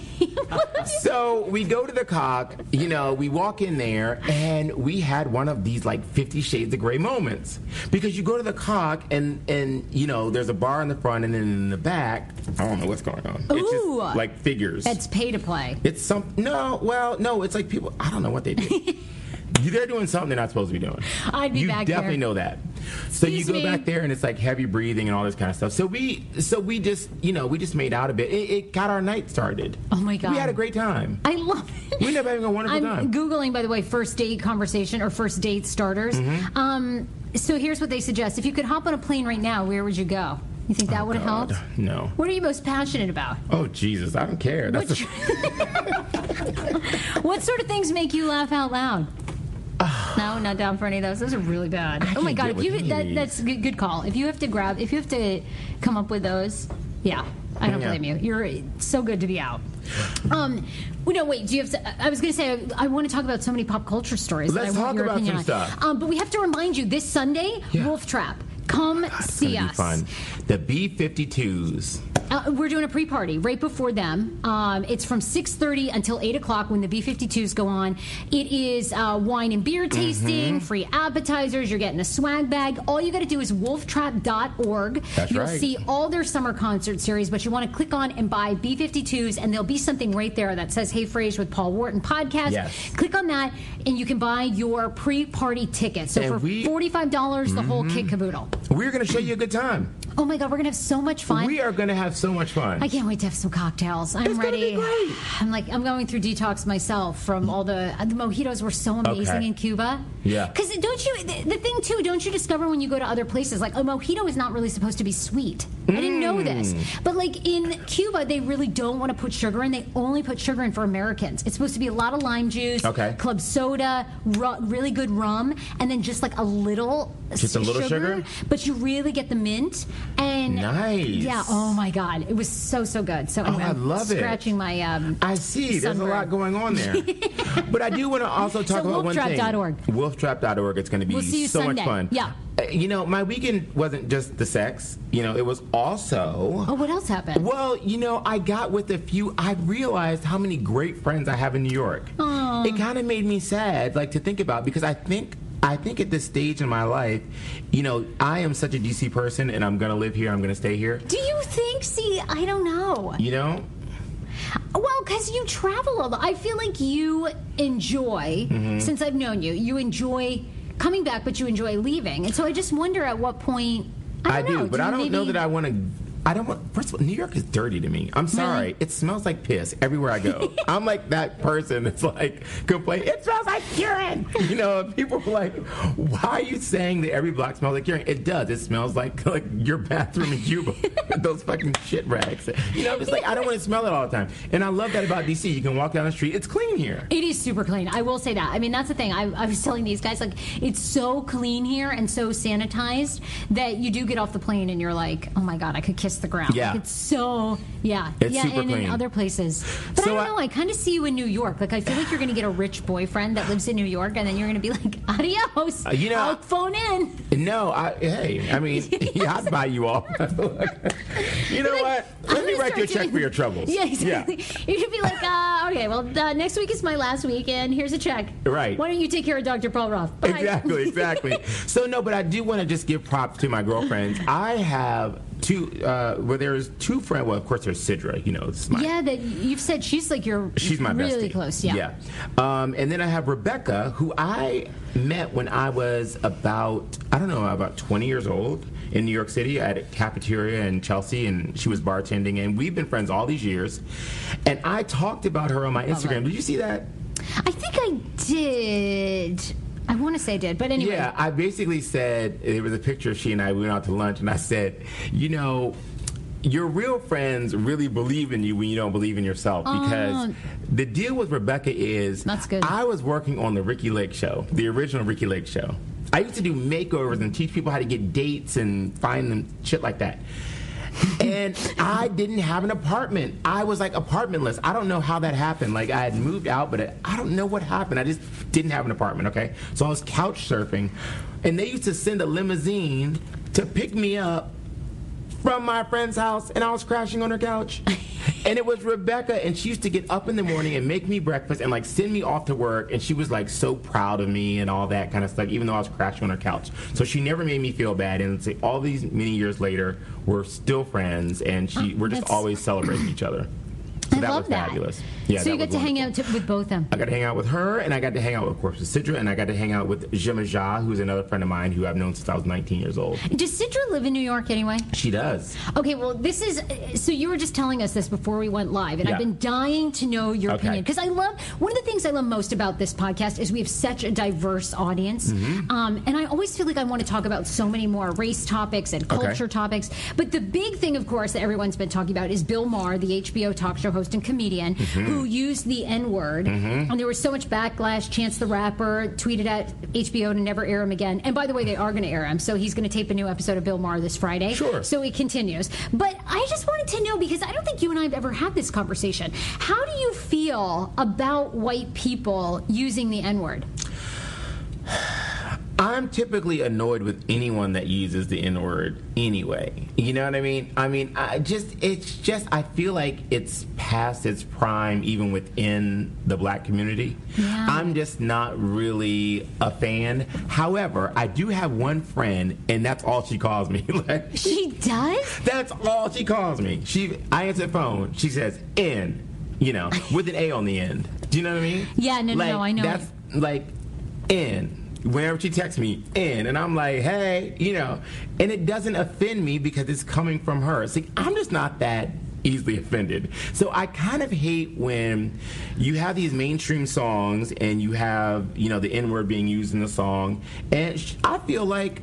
So we go to the cock, you know, we walk in there and we had one of these like 50 shades of gray moments. Because you go to the cock and and you know, there's a bar in the front and then in the back, I don't know what's going on. It's Ooh. just like figures. it's pay to play. It's some no, well, no, it's like people I don't know what they do. (laughs) They're doing something they're not supposed to be doing. I'd be you back definitely there. know that. So you go me. back there and it's like heavy breathing and all this kind of stuff. So we so we just you know, we just made out a bit. It, it got our night started. Oh my God. We had a great time. I love it. We ended up having a wonderful I'm time. googling, by the way, first date conversation or first date starters. Mm-hmm. Um, so here's what they suggest: if you could hop on a plane right now, where would you go? You think that would have Oh, helped? No. What are you most passionate about? Oh Jesus, I don't care. That's What, (laughs) (laughs) what sort of things make you laugh out loud? no, not down for any of those. Those are really bad. oh my god! If you that, that's a good, good call. If you have to grab, if you have to come up with those, yeah, I don't Yeah. blame you. You're so good to be out. Um, well, no, wait. Do you have? To, I was going to say I, I want to talk about so many pop culture stories. Let's I want talk your about opinion some on. stuff. Um, but we have to remind you this Sunday, Yeah. Wolf Trap. Come see us. fun. The B52s. Uh, we're doing a pre-party right before them. Um, it's from 6.30 until 8 o'clock when the B-52s go on. It is uh, wine and beer tasting, Mm-hmm. free appetizers. You're getting a swag bag. All you got to do is wolftrap.org. That's You'll right. see all their summer concert series, but you want to click on and buy B-52s, and there'll be something right there that says Hey Frase with Paul Wharton podcast. Yes. Click on that, and you can buy your pre-party ticket. So And for we- Mm-hmm. $45, the whole kit caboodle. We're gonna show you a good time. Oh my God, we're going to have so much fun. We are gonna have so much fun. I can't wait to have some cocktails. I'm It's gonna ready. be great. I'm like I'm going through detox myself from all the the mojitos were so amazing Okay. in Cuba. Yeah. Because don't you the, the thing too? Don't you discover when you go to other places like a mojito is not really supposed to be sweet. I didn't know this, Mm. but like in Cuba they really don't want to put sugar in. They only put sugar in for Americans. It's supposed to be a lot of lime juice, Okay. club soda, ru- really good rum, and then just like a little Just a little sugar? But you really get the mint and Nice. Yeah. Oh my God, it was so so good. So Oh, anyway, I love it. scratching my. Um, I see. There's a lot going on there. (laughs) but I do want to also talk So about one thing. wolftrap.org. Wolftrap.org. It's going to be We'll so Sunday. much fun. Yeah. Uh, You know, my weekend wasn't just the sex. You know, it was also. oh, what else happened? Well, you know, I got with a few. I realized how many great friends I have in New York. Aww. It kind of made me sad, like to think about, because I think. I think at this stage in my life, you know, I am such a DC person and I'm going to live here, I'm going to stay here. Do you think? See, I don't know. You know? Well, because you travel a lot. I feel like you enjoy, Mm-hmm. since I've known you, you enjoy coming back, but you enjoy leaving. And so I just wonder at what point I don't know. do, but Do I don't know that I want to. I don't want. First of all, New York is dirty to me. I'm sorry. It smells like piss everywhere I go. (laughs) I'm like that person that's like complain. It smells like urine. You know, people are like, why are you saying that every block smells like urine? It does. It smells like like your bathroom in Cuba. (laughs) Those fucking shit rags. You know, it's like I don't want to smell it all the time. And I love that about DC. You can walk down the street. It's clean here. It is super clean. I will say that. I mean, that's the thing. I, I was telling these guys, like, it's so clean here and so sanitized that you do get off the plane and you're like, oh my God, I could kiss the ground. Yeah. Like, it's so, yeah. It's yeah, super and clean. in other places. But So I don't know. I kind of see you in New York. Like, I feel like you're going to get a rich boyfriend that lives in New York and then you're going to be like, adios. Uh, you know- I'll phone in. No, I, hey, I mean, (laughs) yeah, I'd buy you all. (laughs) you know what? I'm Let me gonna write you a check for your troubles. Yeah, exactly. (laughs) You should be like, uh, okay, well, uh, next week is my last week, and here's a check. Right. Why don't you take care of Dr. Paul Ruff? Bye. Exactly, exactly. so no, but I do want to just give props to my girlfriends. I have two. Uh, well, there's two friends. Well, of course, there's Sidra. You know, it's my Yeah, that you've said she's like your She's my really bestie. close. Yeah. Yeah. Um, and then I have Rebecca, who I met when I was about, I don't know, about 20 years old in New York City at a cafeteria in Chelsea, and she was bartending, and we've been friends all these years. And I talked about her on my Instagram. Did you see that? I think I did. I want to say did, but anyway. Yeah, I basically said there was a picture of she and I we went out to lunch, and I said, you know, your real friends really believe in you when you don't believe in yourself oh. because Oh. the deal with Rebecca is That's good. I was working on the Ricki Lake show, the original Ricki Lake show. I used to do makeovers and teach people how to get dates and find them shit like that. And I didn't have an apartment. I was like apartmentless. I don't know how that happened. Like I had moved out, but I don't know what happened. I just didn't have an apartment. Okay, so I was couch surfing, and they used to send a limousine to pick me up from my friend's house, and I was crashing on her couch. and it was Rebecca, and she used to get up in the morning and make me breakfast and like send me off to work. And she was like so proud of me and all that kind of stuff, even though I was crashing on her couch. So she never made me feel bad. And all these many years later, we're still friends, and she we're just that's- always celebrating each other. So I that love was that. fabulous. Yeah, so you got to hang out to, with both of them. I got to hang out with her, and I got to hang out, of course, with Sidra, and I got to hang out with Jemma Jha, who's another friend of mine who I've known since I was 19 years old. Does Sidra live in New York anyway? She does. Okay, well, this is so you were just telling us this before we went live, and Yeah. I've been dying to know your Okay. opinion because I love one of the things I love most about this podcast is we have such a diverse audience, Mm-hmm. um, and I always feel like I want to talk about so many more race topics and Okay. culture topics. But the big thing, of course, that everyone's been talking about is Bill Maher, the HBO talk show host and comedian, Mm-hmm. who Mm-hmm. used the N word, mm-hmm. and there was so much backlash. Chance the Rapper tweeted at HBO to never air him again, and by the way, they are going to air him, so he's going to tape a new episode of Bill Maher this Friday. Sure. So it continues. But I just wanted to know because I don't think you and I have ever had this conversation. How do you feel about white people using the N word? I'm typically annoyed with anyone that uses the N word anyway. You know what I mean? I mean, I just, it's just, I feel like it's past its prime even within the black community. Yeah. I'm just not really a fan. However, I do have one friend, and that's all she calls me. (laughs) Like, She does? that's all she calls me. She, I answer the phone. She says N, you know, with an A on the end. Do you know what I mean? Yeah, no, no, no, I know. That's like N. Whenever she texts me N, and I'm like, hey, you know, and it doesn't offend me because it's coming from her. See, I'm just not that easily offended. So I kind of hate when you have these mainstream songs and you have, you know, the N word being used in the song, and I feel like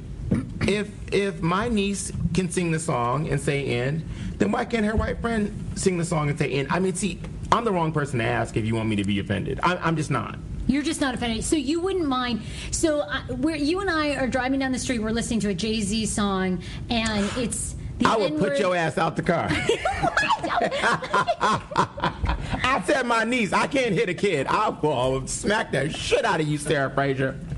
if if my niece can sing the song and say N, then why can't her white friend sing the song and say N? I mean, see, I'm the wrong person to ask if you want me to be offended. I, I'm just not. You're just not offended. So you wouldn't mind. So uh, where you and I are driving down the street, we're listening to a Jay Z song, and it's the I would N-word. put your ass out the car. (laughs) (laughs) I said my niece, I can't hit a kid. I'll I'll smack the shit out of you, Sarah Fraser. (laughs)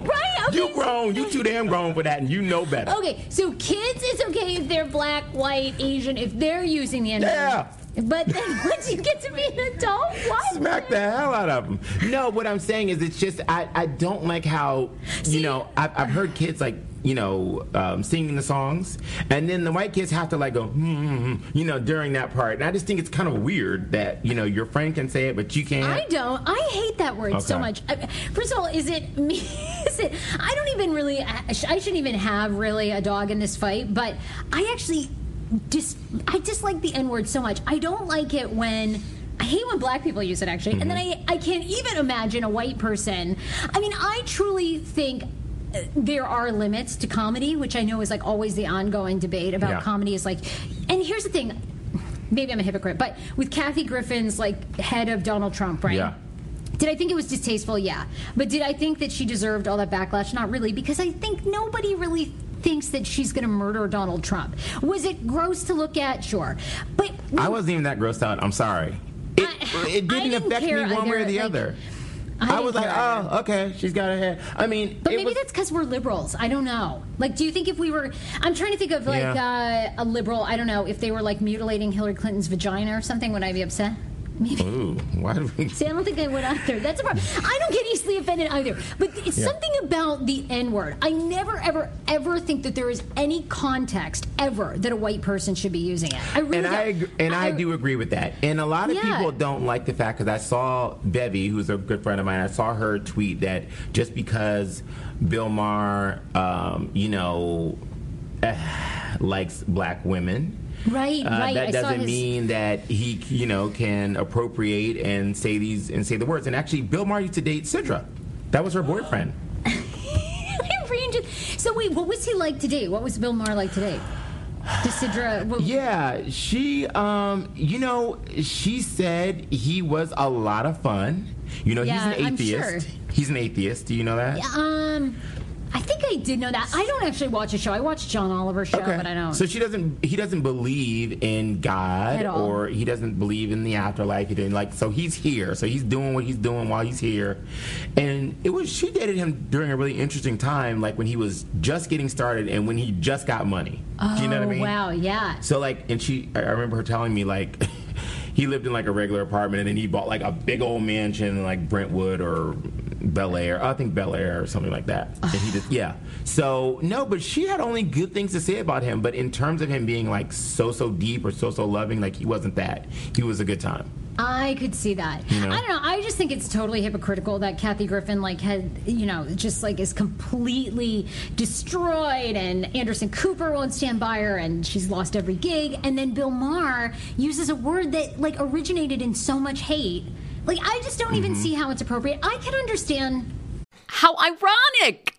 Right? Okay. You grown, you too damn grown for that, and you know better. Okay, so kids, it's okay if they're black, white, Asian, if they're using the N word. Yeah. But then (laughs) once you get to be an adult, what? (laughs) Smack the hell out of them. No, what I'm saying is, it's just I, I don't like how you know I've, I've heard kids like you know um, singing the songs, and then the white kids have to like go hmm, you know during that part, and I just think it's kind of weird that you know your friend can say it but you can't. I don't. I hate that word so much. First of all, is it (laughs) me? Is it? I don't even really. I shouldn't even have really a dog in this fight. But I actually dis. I dislike the N word so much. I don't like it when. I hate when black people use it actually, and then Mm-hmm. I I can't even imagine a white person. I mean, I truly think. uh, There are limits to comedy, which I know is like always the ongoing debate about Yeah. comedy. Is like, and here's the thing, maybe I'm a hypocrite, but with Kathy Griffin's like head of Donald Trump, right? Yeah. Did I think it was distasteful? Yeah. But did I think that she deserved all that backlash? Not really, because I think nobody really thinks that she's going to murder Donald Trump. Was it gross to look at? Sure. But I wasn't even that grossed out. I'm sorry. It, I- it didn't didn't affect me one way or the like, other. I I, was like, either. oh, okay, she's got her hair. I mean, But maybe was- that's because we're liberals. I don't know. Like, do you think if we were, I'm trying to think of like Yeah. uh, a liberal. I don't know if they were like mutilating Hillary Clinton's vagina or something. Would I be upset? Maybe. Ooh, why do we? See, I don't think I would either. That's a problem. I don't get easily offended either. But it's Yeah. something about the N word. I never, ever, ever think that there is any context ever that a white person should be using it. I really And don't. I ag- and I, do agree with that. And a lot of Yeah. people don't like the fact because I saw Bevy, who's a good friend of mine. I saw her tweet that just because Bill Maher, um, you know, eh, likes black women. Right, uh, right. That I doesn't his- mean that he, you know, can appropriate and say these and say the words. And actually, Bill Maher used to date Sidra. That was her boyfriend. (laughs) So wait, what was he like today? What was Bill Maher like today? Decidra. What, Yeah, she, um, you know, she said he was a lot of fun. You know, Yeah, he's an atheist. sure. He's an atheist. Do you know that? Um, I think I did know that. I don't actually watch a show. I watch John Oliver's show, but I don't. So she doesn't. He doesn't believe in God, or he doesn't believe in the afterlife. He didn't like. So he's here. So he's doing what he's doing while he's here. And it was. She dated him during a really interesting time, like when he was just getting started and when he just got money. Do you know what I Oh, mean? Wow, yeah. So like, and she, I remember her telling me like, (laughs) he lived in like a regular apartment, and then he bought like a big old mansion in like Brentwood or Bel Air, I think Bel Air or something like that. And he just, yeah. So no, but she had only good things to say about him. But in terms of him being like so so deep or so so loving, like he wasn't that. He was a good time. I could see that. You know? I don't know. I just think it's totally hypocritical that Kathy Griffin like had you know just like is completely destroyed, and Anderson Cooper won't stand by her, and she's lost every gig, and then Bill Maher uses a word that like originated in so much hate. Like I just don't even Mm-hmm. see how it's appropriate. I can understand. How ironic!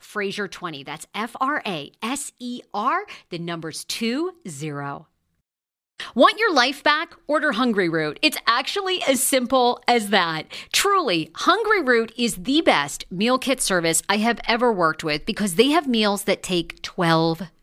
Fraser20. That's F R A S E R, the numbers two zero. Want your life back? Order Hungryroot. It's actually as simple as that. Truly, Hungryroot is the best meal kit service I have ever worked with because they have meals that take 12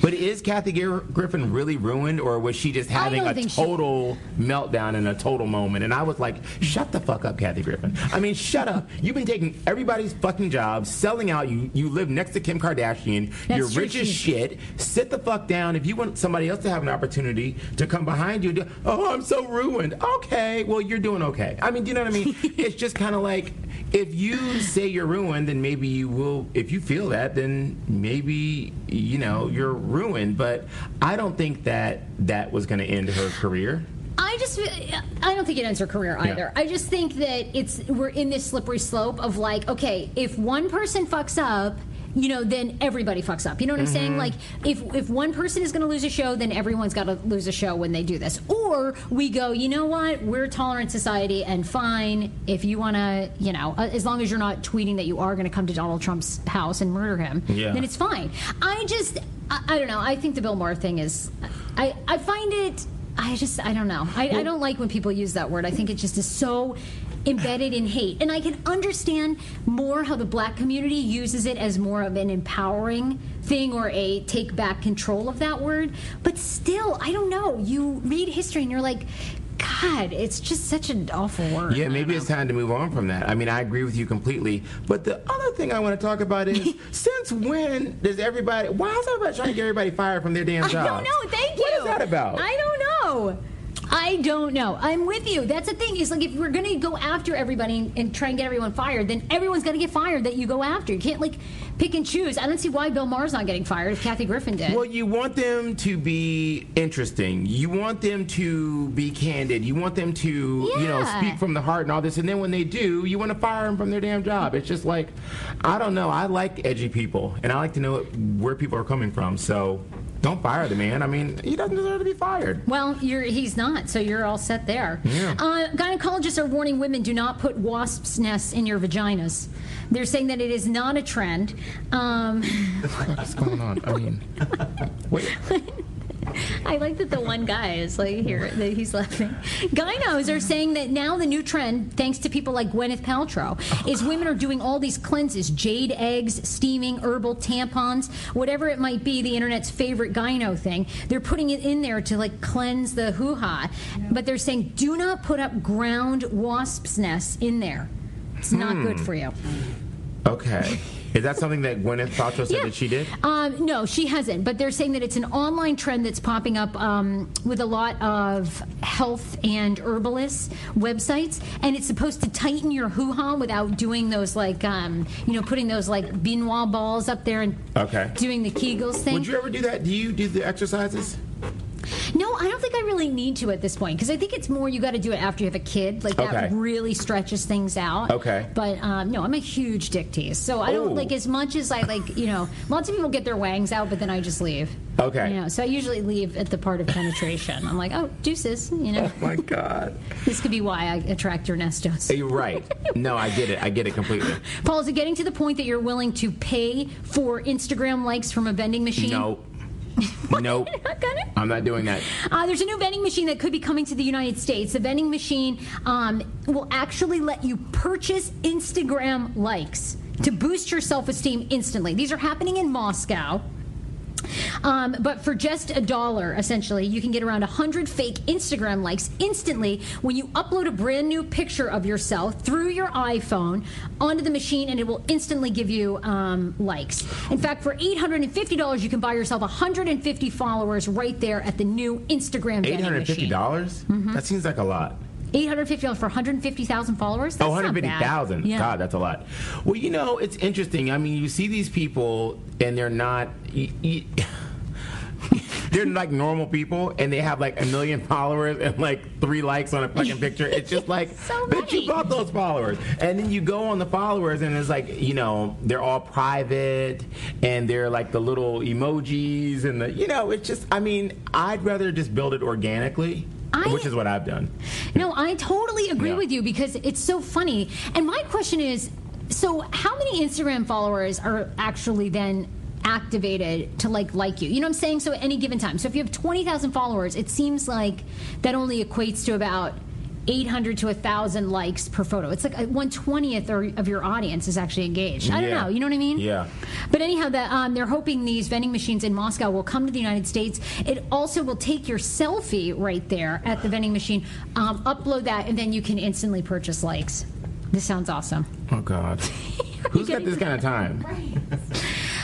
But is Kathy Griffin really ruined, or was she just having a think she- total meltdown in a total moment? And I was like, shut the fuck up, Kathy Griffin. I mean, shut up. You've been taking everybody's fucking jobs, selling out. You you live next to Kim Kardashian. That's You're rich as shit. Sit the fuck down. If you want somebody else to have an opportunity to come behind you do, oh, I'm so ruined. Okay, well, you're doing okay. I mean, do you know what I mean? (laughs) it's just kind of like, if you say you're ruined, then maybe you will. If you feel that, then maybe you know you're ruined. But I don't think that that was going to end her career. I just, I don't think it ends her career either. I just think that it's we're in this slippery slope of like, okay, if one person fucks up. You know, then everybody fucks up. You know what I'm saying? Mm-hmm. Like, if if one person is going to lose a show, then everyone's got to lose a show when they do this. Or we go, you know what? We're a tolerant society, and fine if you want to, you know, as long as you're not tweeting that you are going to come to Donald Trump's house and murder him, Yeah. then it's fine. I just, I, I don't know. I think the Bill Maher thing is, I I find it. I just, I don't know. I, I don't like when people use that word. I think it just is so. Embedded in hate. And I can understand more how the black community uses it as more of an empowering thing or a take back control of that word. But still, I don't know. You read history and you're like, God, it's just such an awful word. Yeah, maybe it's time to move on from that. I mean, I agree with you completely. But the other thing I want to talk about is (laughs) since when does everybody, why is everybody trying to get everybody fired from their damn I jobs? don't know. Thank you. What is that about? I don't know. I don't know. I'm with you. That's the thing. Is like if we're going to go after everybody and, and try and get everyone fired, then everyone's going to get fired that you go after. You can't like pick and choose. I don't see why Bill Maher's not getting fired if Kathy Griffin did. Well, you want them to be interesting. You want them to be candid. You want them to, you know, speak from the heart and all this. And then when they do, you want to fire them from their damn job. It's just like, I don't know. I like edgy people, and I like to know where people are coming from. So don't fire the man. I mean, he doesn't deserve to be fired. Well, you're, he's not, so you're all set there. Yeah. Uh, gynecologists are warning women do not put wasps' nests in your vaginas. They're saying that it is not a trend. Um, (laughs) What's going on? I mean, wait. (laughs) (laughs) I like that the one guy is like here that he's laughing. Gynos are saying that now the new trend, thanks to people like Gwyneth Paltrow, is women are doing all these cleanses: jade eggs, steaming, herbal tampons, whatever it might be. The internet's favorite gyno thing. They're putting it in there to like cleanse the hoo ha, but they're saying do not put up ground wasps' nests in there. It's not good hmm. for you. Okay. Is that something that Gwyneth Paltrow said Yeah. that she did? Um, no, she hasn't. But they're saying that it's an online trend that's popping up um, with a lot of health and herbalist websites, and it's supposed to tighten your hoo ha without doing those like um, you know putting those like ben wa balls up there and Okay. doing the Kegels thing. Would you ever do that? Do you do the exercises? No, I don't think I really need to at this point because I think it's more you got to do it after you have a kid. Like that Okay. really stretches things out. Okay. But um, no, I'm a huge dick tease, so I don't Oh. like as much as I like. You know, lots of people get their wangs out, but then I just leave. Okay. You know, so I usually leave at the part of penetration. I'm like, oh, deuces. You know, Oh my God. this could be why I attract Ernestos. You're right. No, I get it. I get it completely. Paul, is it getting to the point that you're willing to pay for Instagram likes from a vending machine? No. (laughs) Nope. Not gonna? I'm not doing that. Uh, there's a new vending machine that could be coming to the United States. The vending machine um, will actually let you purchase Instagram likes to boost your self esteem instantly. These are happening in Moscow. Um, but for just a dollar, essentially, you can get around 100 fake Instagram likes instantly when you upload a brand new picture of yourself through your iPhone onto the machine, and it will instantly give you um, likes. In fact, for $850, you can buy yourself 150 followers right there at the new Instagram Eight vending hundred fifty machine. dollars? That seems like a lot. $850 for 150,000 followers? That's Oh, 150,000. Yeah. God, that's a lot. Well, you know, it's interesting. I mean, you see these people, and they're not. y y (laughs) they're like normal people, and they have like a million (laughs) followers and like three likes on a fucking picture. It's just (laughs) like, So bitch, you bought those followers. And then you go on the followers, and it's like, you know, they're all private, and they're like the little emojis, and the, you know, it's just, I mean, I'd rather just build it organically, I- which is what I've done. No, I totally agree Yeah. with you because it's so funny. And my question is so how many Instagram followers are actually then activated to like like you? You know what I'm saying? So at any given time. So if you have 20,000 followers, it seems like that only equates to about 800 to 1,000 likes per photo. It's like one twentieth of your audience is actually engaged. I don't Yeah. know. You know what I mean? Yeah. But anyhow, the, um, they're hoping these vending machines in Moscow will come to the United States. It also will take your selfie right there at the vending machine, um, upload that, and then you can instantly purchase likes. This sounds awesome. Oh, God. (laughs) Who's got this kind of time?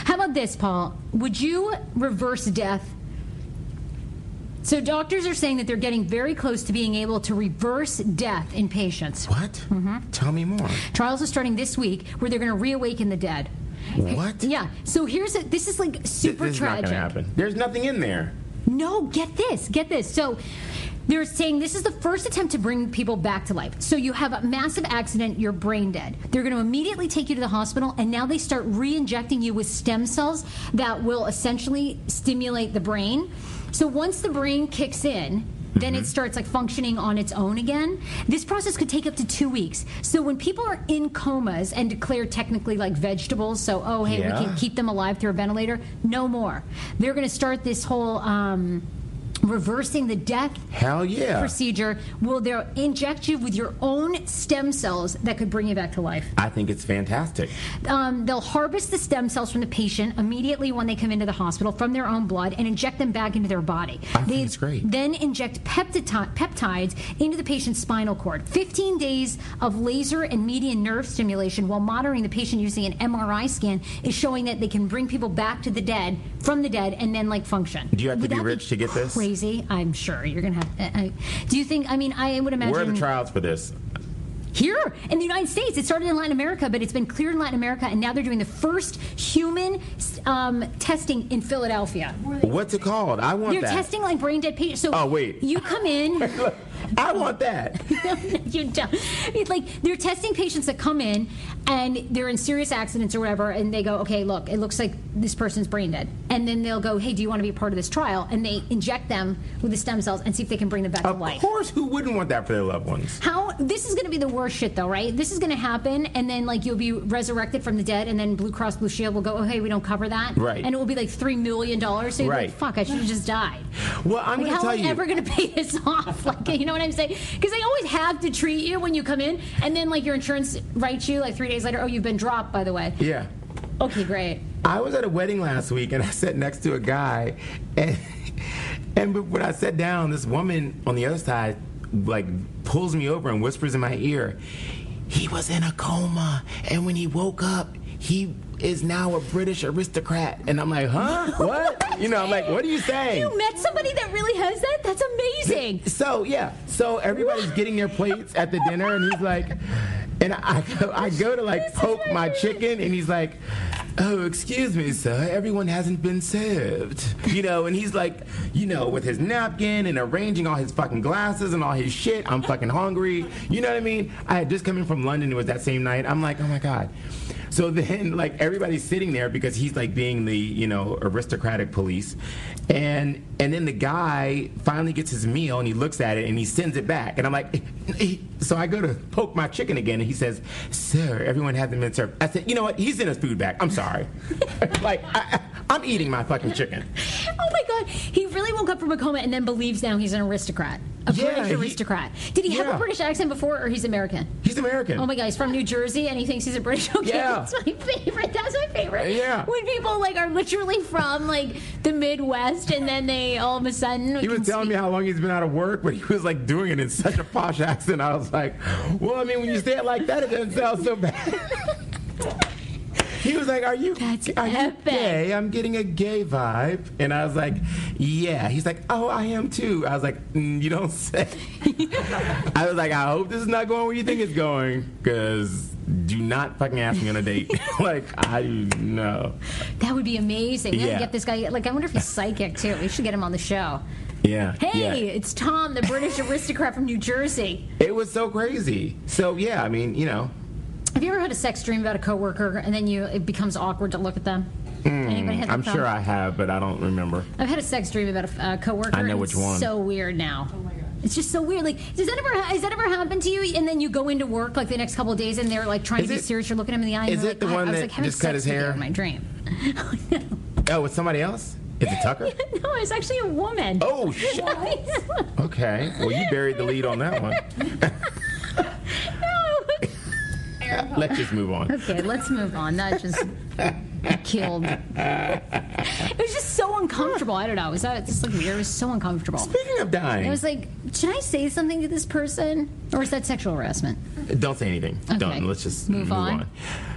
How about this, Paul? Would you reverse death? So doctors are saying that they're getting very close to being able to reverse death in patients. What? Mm-hmm. Tell me more. Trials are starting this week where they're going to reawaken the dead. What? Yeah. So here's a, this is like super this is tragic. not going to happen. There's nothing in there. No, get this, get this. So they're saying this is the first attempt to bring people back to life. So you have a massive accident, you're brain dead. They're going to immediately take you to the hospital, and now they start re injecting you with stem cells that will essentially stimulate the brain. So once the brain kicks in, then it starts like functioning on its own again. This process could take up to two weeks. So when people are in comas and declared technically like vegetables, so oh hey we can keep them alive through a ventilator, no more. They're going to start this whole um, reversing the death Hell yeah. procedure will they inject you with your own stem cells that could bring you back to life. I think it's fantastic. Um, they'll harvest the stem cells from the patient immediately when they come into the hospital from their own blood and inject them back into their body. I think they it's great. then inject peptidi- peptides into the patient's spinal cord. 15 days of laser and median nerve stimulation while monitoring the patient using an MRI scan is showing that they can bring people back to the dead from the dead and then like function. Do you have to Would be rich to get this? Crazy, I'm sure you're gonna have. Uh, uh, do you think? I mean, I would imagine Where are the trials for this? here in the United States. It started in Latin America, but it's been cleared in Latin America, and now they're doing the first human um, testing in Philadelphia. What's it called? I want They're that. testing like brain dead patients. So Oh, wait. you come in. (laughs) I want that. (laughs) you don't. It's like they're testing patients that come in and they're in serious accidents or whatever, and they go, okay, look, it looks like this person's brain dead, and then they'll go, hey, do you want to be a part of this trial? And they inject them with the stem cells and see if they can bring them back Of to life. Of course, who wouldn't want that for their loved ones? How this is going to be the worst shit though, right? This is going to happen, and then like you'll be resurrected from the dead, and then Blue Cross Blue Shield will go, oh hey, we don't cover that, Right. And it will be like three million dollars. So you're Right. like, fuck, I should have just died. Well, I'm Like, going to how tell am I you. ever going to pay this (laughs) off? Like, you know what I'm saying? Because they always have to treat you when you come in, and then like your insurance writes you like three days later, oh, you've been dropped, by the way. yeah. Okay, great. I was at a wedding last week and I sat next to a guy, and and when I sat down, this woman on the other side like pulls me over and whispers in my ear, "He was in a coma, and when he woke up, he." Is now a British aristocrat, and I'm like, huh? What? You know, I'm like, what are you saying? You met somebody that really has that? That's amazing. So yeah, so everybody's getting their plates at the dinner, and he's like, and I I go to like poke my chicken, and he's like, oh excuse me, sir, everyone hasn't been served, you know, and he's like, you know, with his napkin and arranging all his fucking glasses and all his shit. I'm fucking hungry, you know what I mean? I had just come in from London. It was that same night. I'm like, oh my god. So then, like everybody's sitting there because he's like being the you know aristocratic police, and and then the guy finally gets his meal and he looks at it and he sends it back, and I'm like, so I go to poke my chicken again and he says, "Sir, everyone hasn't been served." I said, "You know what? He's in his food back. I'm sorry. (laughs) like I, I'm eating my fucking chicken." (laughs) Oh my god, he up from a coma and then believes now he's an aristocrat. A Yeah, British he- aristocrat. Did he have Yeah. a British accent before or he's American? He's American. Oh my god, he's from New Jersey and he thinks he's a British. (laughs) Okay, Yeah. that's my favorite. That's my favorite. Yeah. When people like are literally from like the Midwest and then they all of a sudden He was telling me how long he's been out of work, but he was like doing it in such a posh (laughs) accent. I was like, well, I mean, when you say it like that, it doesn't sound so bad. (laughs) He was like, "Are you? That's are you gay? I'm getting a gay vibe." And I was like, "Yeah." He's like, "Oh, I am too." I was like, mm, "You don't say." (laughs) I was like, "I hope this is not going where you think it's going, because do not fucking ask me on a date. (laughs) (laughs) like, I know." That would be amazing. We Yeah. get this guy. Like, I wonder if he's psychic too. We should get him on the show. Yeah. Hey, yeah. it's Tom, the British aristocrat from New Jersey. It was so crazy. So yeah, I mean, you know, Have you ever had a sex dream about a coworker and then you it becomes awkward to look at them? Anybody had that Hmm, I'm sure I have, but I don't remember. I've had a sex dream about a uh, coworker. I know which one. So weird now. Oh my god. It's just so weird. Like, does that ever has that ever happened to you? And then you go into work like the next couple of days, and they're like trying Is to be it- serious. You're looking them in the eye. is it the one I was that like, just cut his hair? in my dream. (laughs) Oh, it's somebody else? Is it Tucker? (laughs) no, it's actually a woman. Oh (laughs) shit. Okay. Well, you buried the lead on that one. Let's just move on. Okay, let's move on. That just (laughs) killed. It was just so uncomfortable. I don't know. Was uh, that just like weird? It was so uncomfortable. Speaking of dying, I was like, should I say something to this person, or is that sexual harassment? don't say anything. Okay. Don't. Let's just Move move, on. on.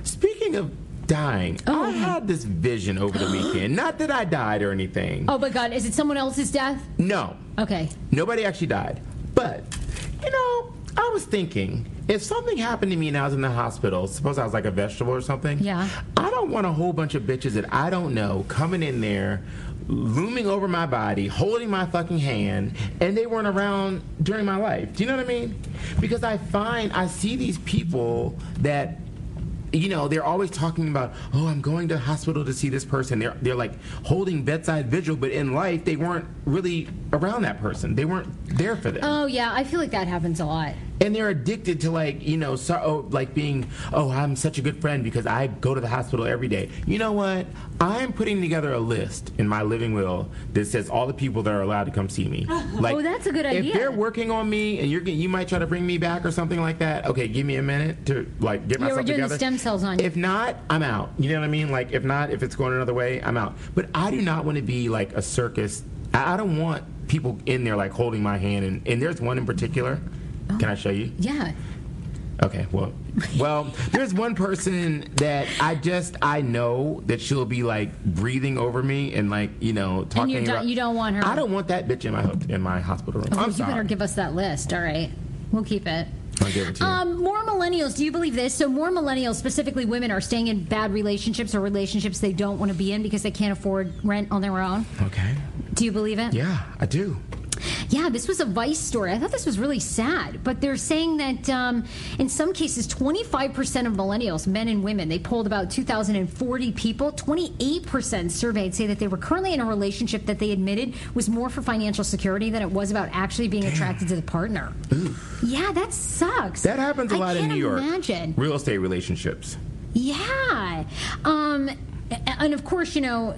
Speaking of dying, Oh. I had this vision over the weekend. (gasps) Not that I died or anything. Oh my God, is it someone else's death? No. Okay. Nobody actually died. But, you know, I was thinking, if something happened to me and I was in the hospital, suppose I was like a vegetable or something. Yeah. I don't want a whole bunch of bitches that I don't know coming in there, looming over my body, holding my fucking hand, and they weren't around during my life. Do you know what I mean? Because I find, I see these people that you know, they're always talking about, oh, I'm going to the hospital to see this person. They're they're like holding bedside vigil, but in life they weren't really around that person. They weren't there for them. Oh yeah, I feel like that happens a lot. And they're addicted to like you know so, oh, like being oh i'm such a good friend because i go to the hospital every day. You know what? I'm putting together a list in my living will that says all the people that are allowed to come see me. (laughs) Oh, like Oh, that's a good idea. if they're working on me and you're you might try to bring me back or something like that okay give me a minute to like get Yeah, we're myself doing the stem cells on you. if not i'm out. You know what i mean? Like if not if it's going another way i'm out. But i do not want to be like a circus. I, I don't want people in there like holding my hand. And, and there's one in particular can i show you Yeah. Okay, well, (laughs) well, there's one person that I just I know that she'll be like breathing over me and like you know talking. And you don't- about- you don't want her- I don't want that bitch in my in my hospital room. Oh, you sorry. better give us that list. All right. We'll keep it. I'll give it to you. Um, more millennials. Do you believe this? So more millennials, specifically women, are staying in bad relationships or relationships they don't want to be in because they can't afford rent on their own. okay. Do you believe it? Yeah, I do. Yeah, this was a Vice story. I thought this was really sad, but they're saying that um, in some cases, 25% of millennials, men and women, they polled about 2,040 people. 28% surveyed say that they were currently in a relationship that they admitted was more for financial security than it was about actually being attracted to the partner. Yeah, that sucks. That happens a lot in New York. Imagine. Real estate relationships. Yeah. Um, and of course, you know,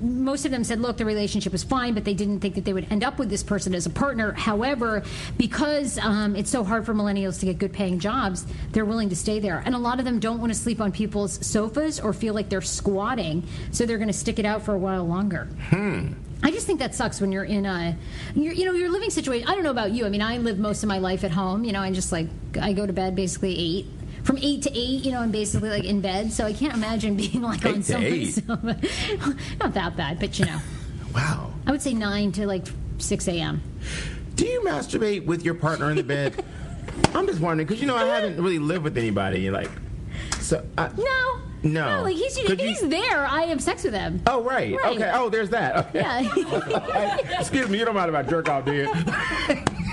most of them said, look, the relationship was fine, but they didn't think that they would end up with this person as a partner. However, because um, it's so hard for millennials to get good paying jobs, they're willing to stay there. And a lot of them don't want to sleep on people's sofas or feel like they're squatting, so they're going to stick it out for a while longer. Hmm. I just think that sucks when you're in a, you're, you know, your living situation. I don't know about you. I mean, I live most of my life at home. You know, I just like I go to bed basically eight. From eight to eight, you know, I'm basically like in bed, so I can't imagine (laughs) being like on Eight somebody's. eight? (laughs) Not that bad, but you know, Wow. I would say nine to like six a.m. Do you masturbate with your partner in the bed? (laughs) I'm just wondering because you know I haven't really lived with anybody like so. I, No, No. like he's you- he's there. I have sex with him. Oh right. Right. Okay. Oh, there's that. Okay. Yeah. (laughs) Excuse me, you don't mind about jerk off, do you? (laughs)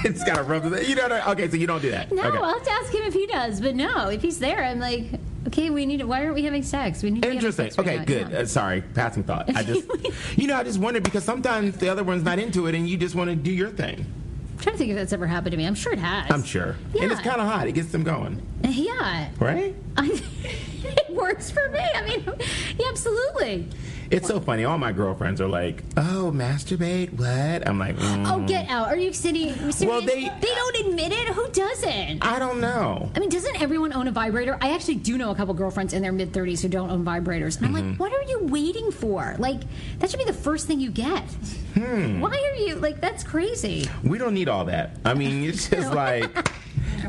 it's got to rub the. You don't. Okay, so you don't do that. no, okay. I'll have to ask him if he does. But no, if he's there, I'm like, okay, we need. To, why aren't we having sex? We need. Interesting. right Okay, now. good. Yeah. Uh, sorry, passing thought. I just, (laughs) you know, I just wondered because sometimes the other one's not into it, and you just want to do your thing. I'm trying to think if that's ever happened to me. I'm sure it has. I'm sure, Yeah. and it's kind of hot. It gets them going, Yeah. right? I, works for me. I mean, (laughs) yeah, absolutely. It's so funny. All my girlfriends are like, "Oh, masturbate? What?" I'm like, mm, Oh, get out. Are you sitting? Well, they- they don't admit it. Who doesn't? I don't know. I mean, doesn't everyone own a vibrator? I actually do know a couple girlfriends in their mid 30s who don't own vibrators. And I'm Mm-hmm. like, what are you waiting for? Like, that should be the first thing you get. Hmm. Why are you, like, that's crazy. We don't need all that. I mean, it's just (laughs) like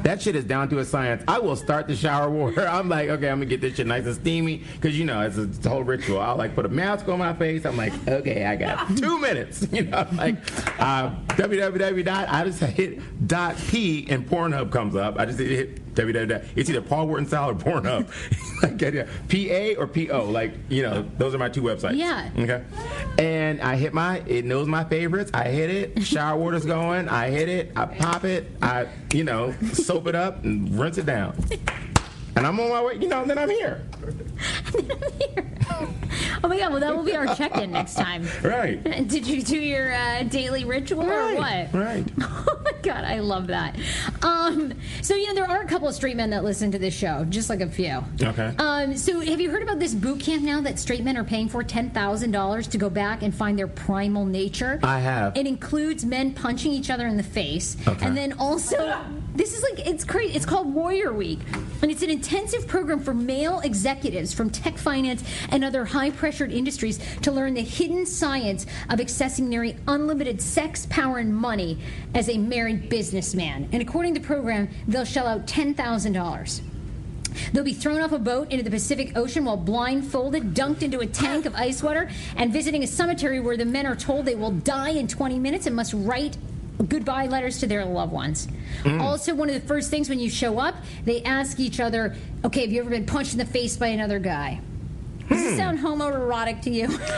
that shit is down to a science. I will start the shower water. (laughs) I'm like, okay, I'm gonna get this shit nice and steamy because you know it's a, it's a whole ritual. I'll like put a mask on my face. I'm like, okay, I got (laughs) two minutes. (laughs) You know, I'm like uh, www. dot I just hit dot p and Pornhub comes up. I just hit www. It's either Paul Wharton style or Pornhub. (laughs) like, yeah, pa or po. Like you know, those are my two websites. Yeah. Okay. And I hit my, it knows my favorites. I hit it. Shower water's going. I hit it. I pop it. I, you know, soap it up and rinse it down. And I'm on my way, you know, then I'm here. (laughs) Oh my God, well, that will be our check in next time. Right. (laughs) Did you do your uh, daily ritual or what? Right. (laughs) Oh my god, I love that. Um, so you know there are a couple of straight men that listen to this show, just like a few. Okay. Um, so have you heard about this boot camp now that straight men are paying for ten thousand dollars to go back and find their primal nature? I have. It includes men punching each other in the face, Okay. and then also this is like it's crazy. It's called Warrior Week, and it's an intensive program for male executives from tech finance and other high pressured industries to learn the hidden science of accessing nearly unlimited sex, power, and money as a married businessman. And according to the program, they'll shell out ten thousand dollars. They'll be thrown off a boat into the Pacific Ocean while blindfolded, dunked into a tank of ice water, and visiting a cemetery where the men are told they will die in 20 minutes and must write goodbye letters to their loved ones. Mm. Also, one of the first things when you show up, they ask each other, okay, have you ever been punched in the face by another guy? Does this hmm. sound homoerotic to you? (laughs)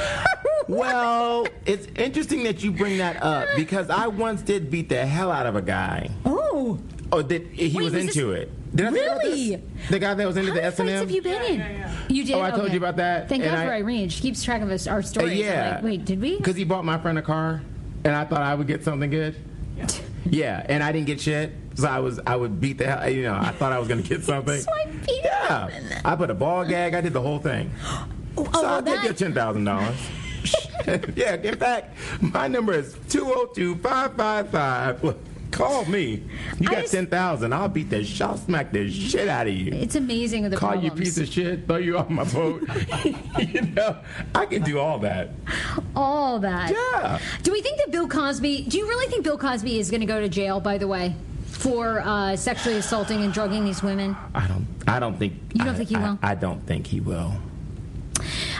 Well, it's interesting that you bring that up because I once did beat the hell out of a guy. oh, Oh, that he Wait, was, was this- into it. Did I tell about this? Really? The guy that was into how the many S fights and have you been in? You did. Oh, I told you about that, Thank and God I- for Irene. She keeps track of us, our stories. I'm yeah. like, wait, did we? Because he bought my friend a car, and I thought I would get something good. Yeah, and I didn't get shit. So I was, I would beat the hell. You know, I thought I was gonna get (laughs) something. So I beat Yeah, him. I put a ball gag. I did the whole thing. (gasps) Oh, So well, I'll take that- your ten thousand dollars. (laughs) (laughs) yeah, in fact, my number is 202-555. Look, Call me. You got just- ten thousand. I'll beat the shit. I'll smack the shit out of you. It's amazing the Call you piece of shit. Throw you off my boat. (laughs) (laughs) you know, I can do all that. All that. Yeah. Do we think that Bill Cosby? Do you really think Bill Cosby is going to go to jail? By the way, for uh, sexually assaulting and drugging these women. I don't. I don't think. You don't I- think he I- will? I don't think he will.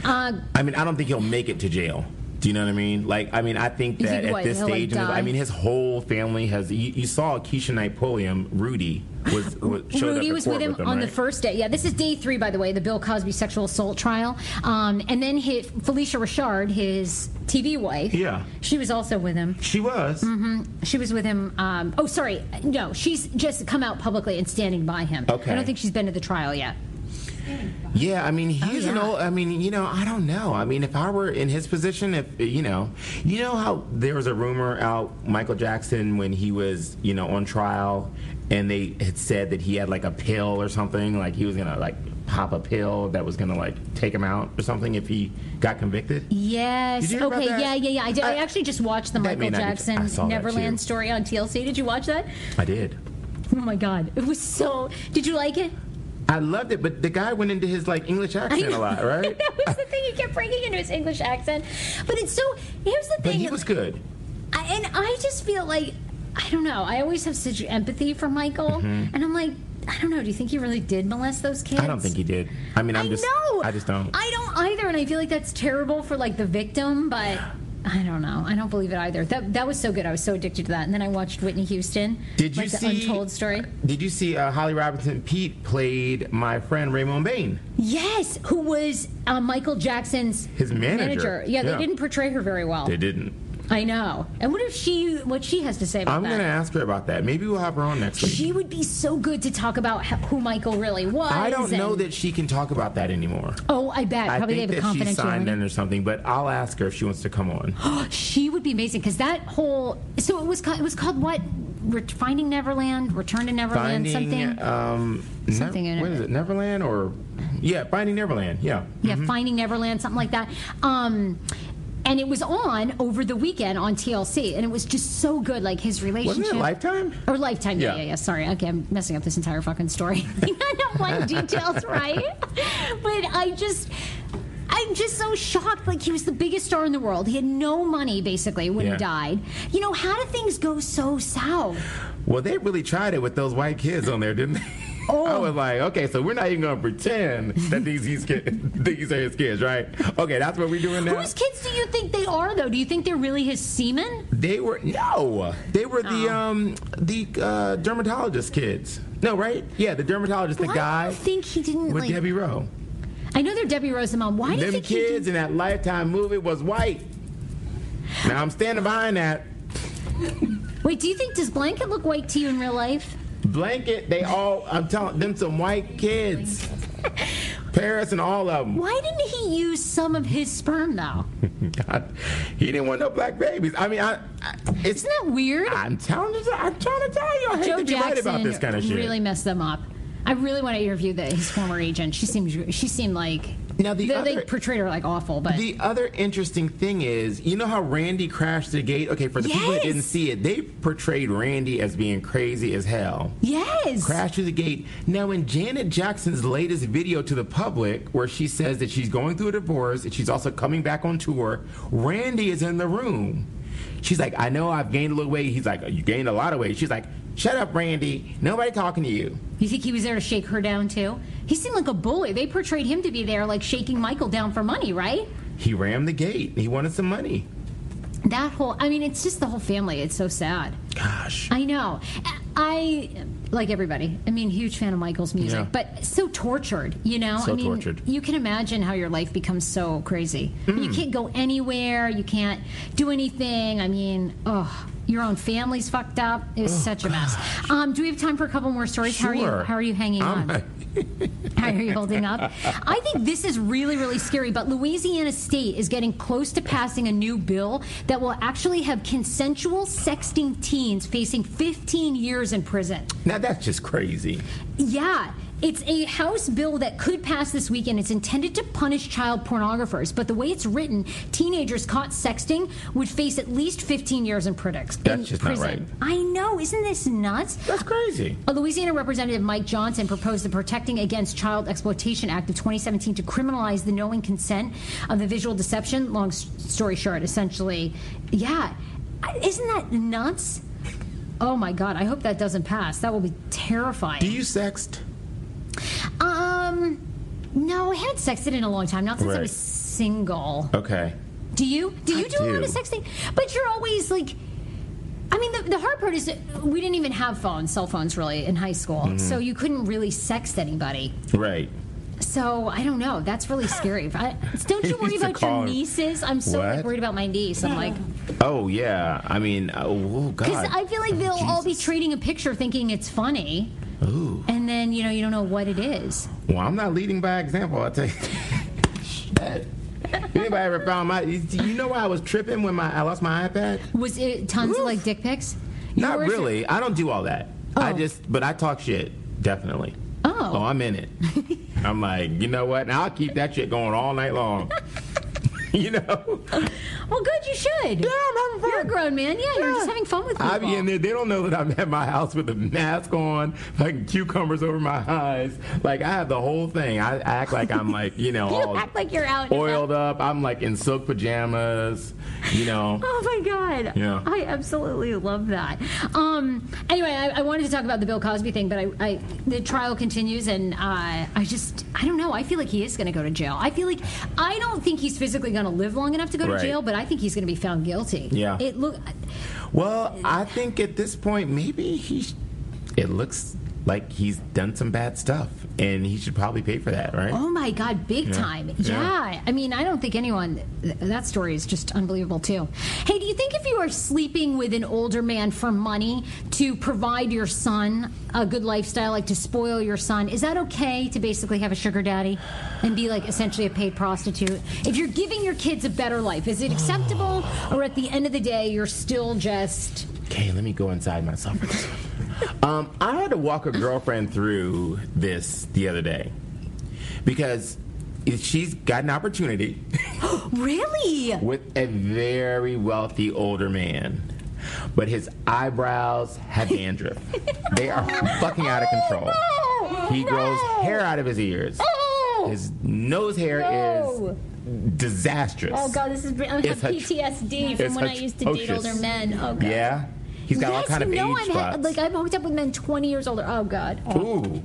Uh, I mean, I don't think he'll make it to jail. Do you know what I mean? Like, I mean, I think that at this like, stage, die? I mean, his whole family has. You, you saw Keshia Knight Pulliam, Rudy was, (laughs) was showed up Rudy was court with him on the first day. Yeah, this is day three, by the way, the Bill Cosby sexual assault trial. Um, and then his, Phylicia Rashad, his TV wife. Yeah. She was also with him. She was. Mm-hmm. She was with him. Um, oh, sorry. No, she's just come out publicly and standing by him. Okay. I don't think she's been to the trial yet. Yeah, I mean, he's an Oh, yeah. old. I mean, you know, I don't know. I mean, if I were in his position, if you know, you know how there was a rumor out Michael Jackson when he was, you know, on trial, and they had said that he had like a pill or something, like he was gonna like pop a pill that was gonna like take him out or something if he got convicted. Yes. Did you hear about okay. Yeah, yeah, yeah. I did. I, I- actually just watched the Michael be- Jackson Neverland story on TLC. Did you watch that? I did. Oh my God, it was so. Did you like it? I loved it, but the guy went into his like English accent a lot, right? (laughs) that was the thing. He kept breaking into his English accent. But it's so. Here's the but thing. he was good. I, and I just feel like I don't know. I always have such empathy for Michael, and I'm like, I don't know. Do you think he really did molest those kids? Mm-hmm. I don't think he did. I mean, I'm I just. know. I just don't. I don't either, and I feel like that's terrible for like the victim, but. (sighs) I don't know. I don't believe it either. That that was so good. I was so addicted to that. And then I watched Whitney Houston. Did you like see the Untold Story? Did you see uh, Holly Robinson Peete played my friend Raymone Bain? Yes, who was uh, Michael Jackson's His manager. Yeah, they didn't portray her very well. They didn't. I know. And what if she? What she has to say about that? I'm that? gonna ask her about that. Maybe we'll have her on next week. She would be so good to talk about who Michael really was. I don't know that she can talk about that anymore. Oh, I bet. I Probably think they that have a she signed in or something, but I'll ask her if she wants to come on. (gasps) She would be amazing because that whole. So it was. ca- It was called what? Re- Finding Neverland, Return to Neverland, Finding something. um, Ne- Something in what it. is it? Neverland or yeah, Finding Neverland. Yeah. yeah, Finding Neverland, something like that. Um, and it was on over the weekend on TLC, and it was just so good. Like his relationship. Wasn't it Lifetime? Or Lifetime, yeah, Yeah. yeah, yeah. Sorry, okay, I'm messing up this entire fucking story. (laughs) I don't want details right, (laughs) but I just. I'm just so shocked. Like he was the biggest star in the world. He had no money basically when Yeah. he died. You know, how did things go so south? Well, they really tried it with those white kids on there, didn't they? Oh. I was like, okay, so we're not even gonna pretend that these these kids, (laughs) these are his kids, right? Okay, that's what we're doing now. Whose kids do you think they are, though? Do you think they're really his semen? They were no, they were the Oh. um the uh, dermatologist kids. No, right? Yeah, the dermatologist, the guy do you think he didn't with like? Debbie Rowe. I know they're Debbie Rowe's mom. Why do you think kids in that Lifetime movie was white. Now I'm standing behind that Wait, do you think does Blanket look white to you in real life? Blanket. They all, I'm telling them, some white kids. (laughs) Paris and all of them. Why didn't he use some of his sperm though? (laughs) God, he didn't want no black babies. I mean, I, I it's Isn't that weird? I'm telling you, I'm trying to tell you, I hate Joe to be right Jackson about this kind of shit. really messed them up. I really want to interview the, his former agent. She seemed she seemed like Now, the they, they other- portrayed her like awful, but The other interesting thing is, you know how Randy crashed the gate? Okay, for the people that didn't see it, they portrayed Randy as being crazy as hell. yes, Crashed through the gate. Now, in Janet Jackson's latest video to the public, where she says that she's going through a divorce and she's also coming back on tour, Randy is in the room. She's like, I know I've gained a little weight. He's like, You gained a lot of weight. She's like, Shut up, Randy. Nobody talking to you. You think he was there to shake her down too? He seemed like a bully. They portrayed him to be there, like shaking Michael down for money, right? He rammed the gate. He wanted some money. That whole, I mean, it's just the whole family. It's so sad. Gosh. I know. I, like everybody, I mean, huge fan of Michael's music, Yeah. but so tortured, you know? So I mean, tortured. You can imagine how your life becomes so crazy. Mm. You can't go anywhere. You can't do anything. I mean, oh, Your own family's fucked up. It was such a mess. Um, do we have time for a couple more stories? How are you? How are you hanging I'm- on? (laughs) How are you holding up? I think this is really, really scary. But Louisiana State is getting close to passing a new bill that will actually have consensual sexting teens facing 15 years in prison. Now that's just crazy. Yeah. It's a House bill that could pass this weekend. It's intended to punish child pornographers, but the way it's written, teenagers caught sexting would face at least 15 years in, predic- in That's just not prison. right. I know, isn't this nuts? That's crazy. A Louisiana Representative Mike Johnson proposed the Protecting Against Child Exploitation Act of 2017 to criminalize the knowing consent of the visual deception. Long story short, essentially, yeah. Isn't that nuts? Oh my God, I hope that doesn't pass. That will be terrifying. Do you sext? Um, no, I haven't sexted in a long time. Not since I Right. was single. Okay. Do you? Do you do, a lot of sexting? But you're always like. I mean, the, the hard part is that we didn't even have phones, cell phones, really, in high school. Mm-hmm. So you couldn't really sext anybody. Right. So I don't know. That's really scary. I, don't you (laughs) worry used to about your her- nieces? I'm so like, What? worried about my niece. I'm like, Oh yeah. I mean, oh, oh, God. because I feel like they'll all be trading a picture, thinking it's funny, Ooh. and then you know you don't know what it is. Well, I'm not leading by example. I tell you. (laughs) Shit. Anybody ever found my? Do you know why I was tripping when my I lost my iPad? Was it tons of like dick pics? You Not really. I don't do all that. I Oh. just, but I talk shit. Definitely. Oh. Oh, I'm in it. (laughs) I'm like, you know what? Now I'll keep that shit going all night long. (laughs) (laughs) you know? Well, good. You should. Yeah, I'm having fun. You're a grown man. Yeah, you're just having fun with people. I be in there. They don't know that I'm at my house with a mask on, like cucumbers over my eyes. Like I have the whole thing. I act like I'm like you know (laughs) You all act like you're out oiled up. I'm like in silk pajamas. You know. (laughs) Oh my god! Yeah. I absolutely love that. Um, anyway, I, I wanted to talk about the Bill Cosby thing, but I, I the trial continues, and uh, I just I don't know. I feel like he is going to go to jail. I feel like I don't think he's physically going to live long enough to go to jail, but I think he's going to be found guilty. Yeah. It look. Well, I think at this point maybe he. It looks like he's done some bad stuff, and he should probably pay for that, right? Oh my God, big Yeah. time. Yeah. Yeah. I mean, I don't think anyone, that story is just unbelievable, too. Hey, do you think if you are sleeping with an older man for money to provide your son a good lifestyle, like to spoil your son, is that okay to basically have a sugar daddy and be like essentially a paid prostitute? If you're giving your kids a better life, is it acceptable? Or at the end of the day, you're still just. Okay, let me go inside myself. for this one. Um, I had to walk a girlfriend through this the other day because she's got an opportunity (gasps) Really? with a very wealthy older man, but his eyebrows have dandruff. (laughs) they are fucking out of control. He grows hair out of his ears. His nose hair No. is disastrous. Oh, God, this is. I have PTSD from when I used to date older men. Oh, God. Yeah, he's got all yes, kind of age I'm spots. like I've hooked up with men twenty years older. Oh God. Oh. Ooh.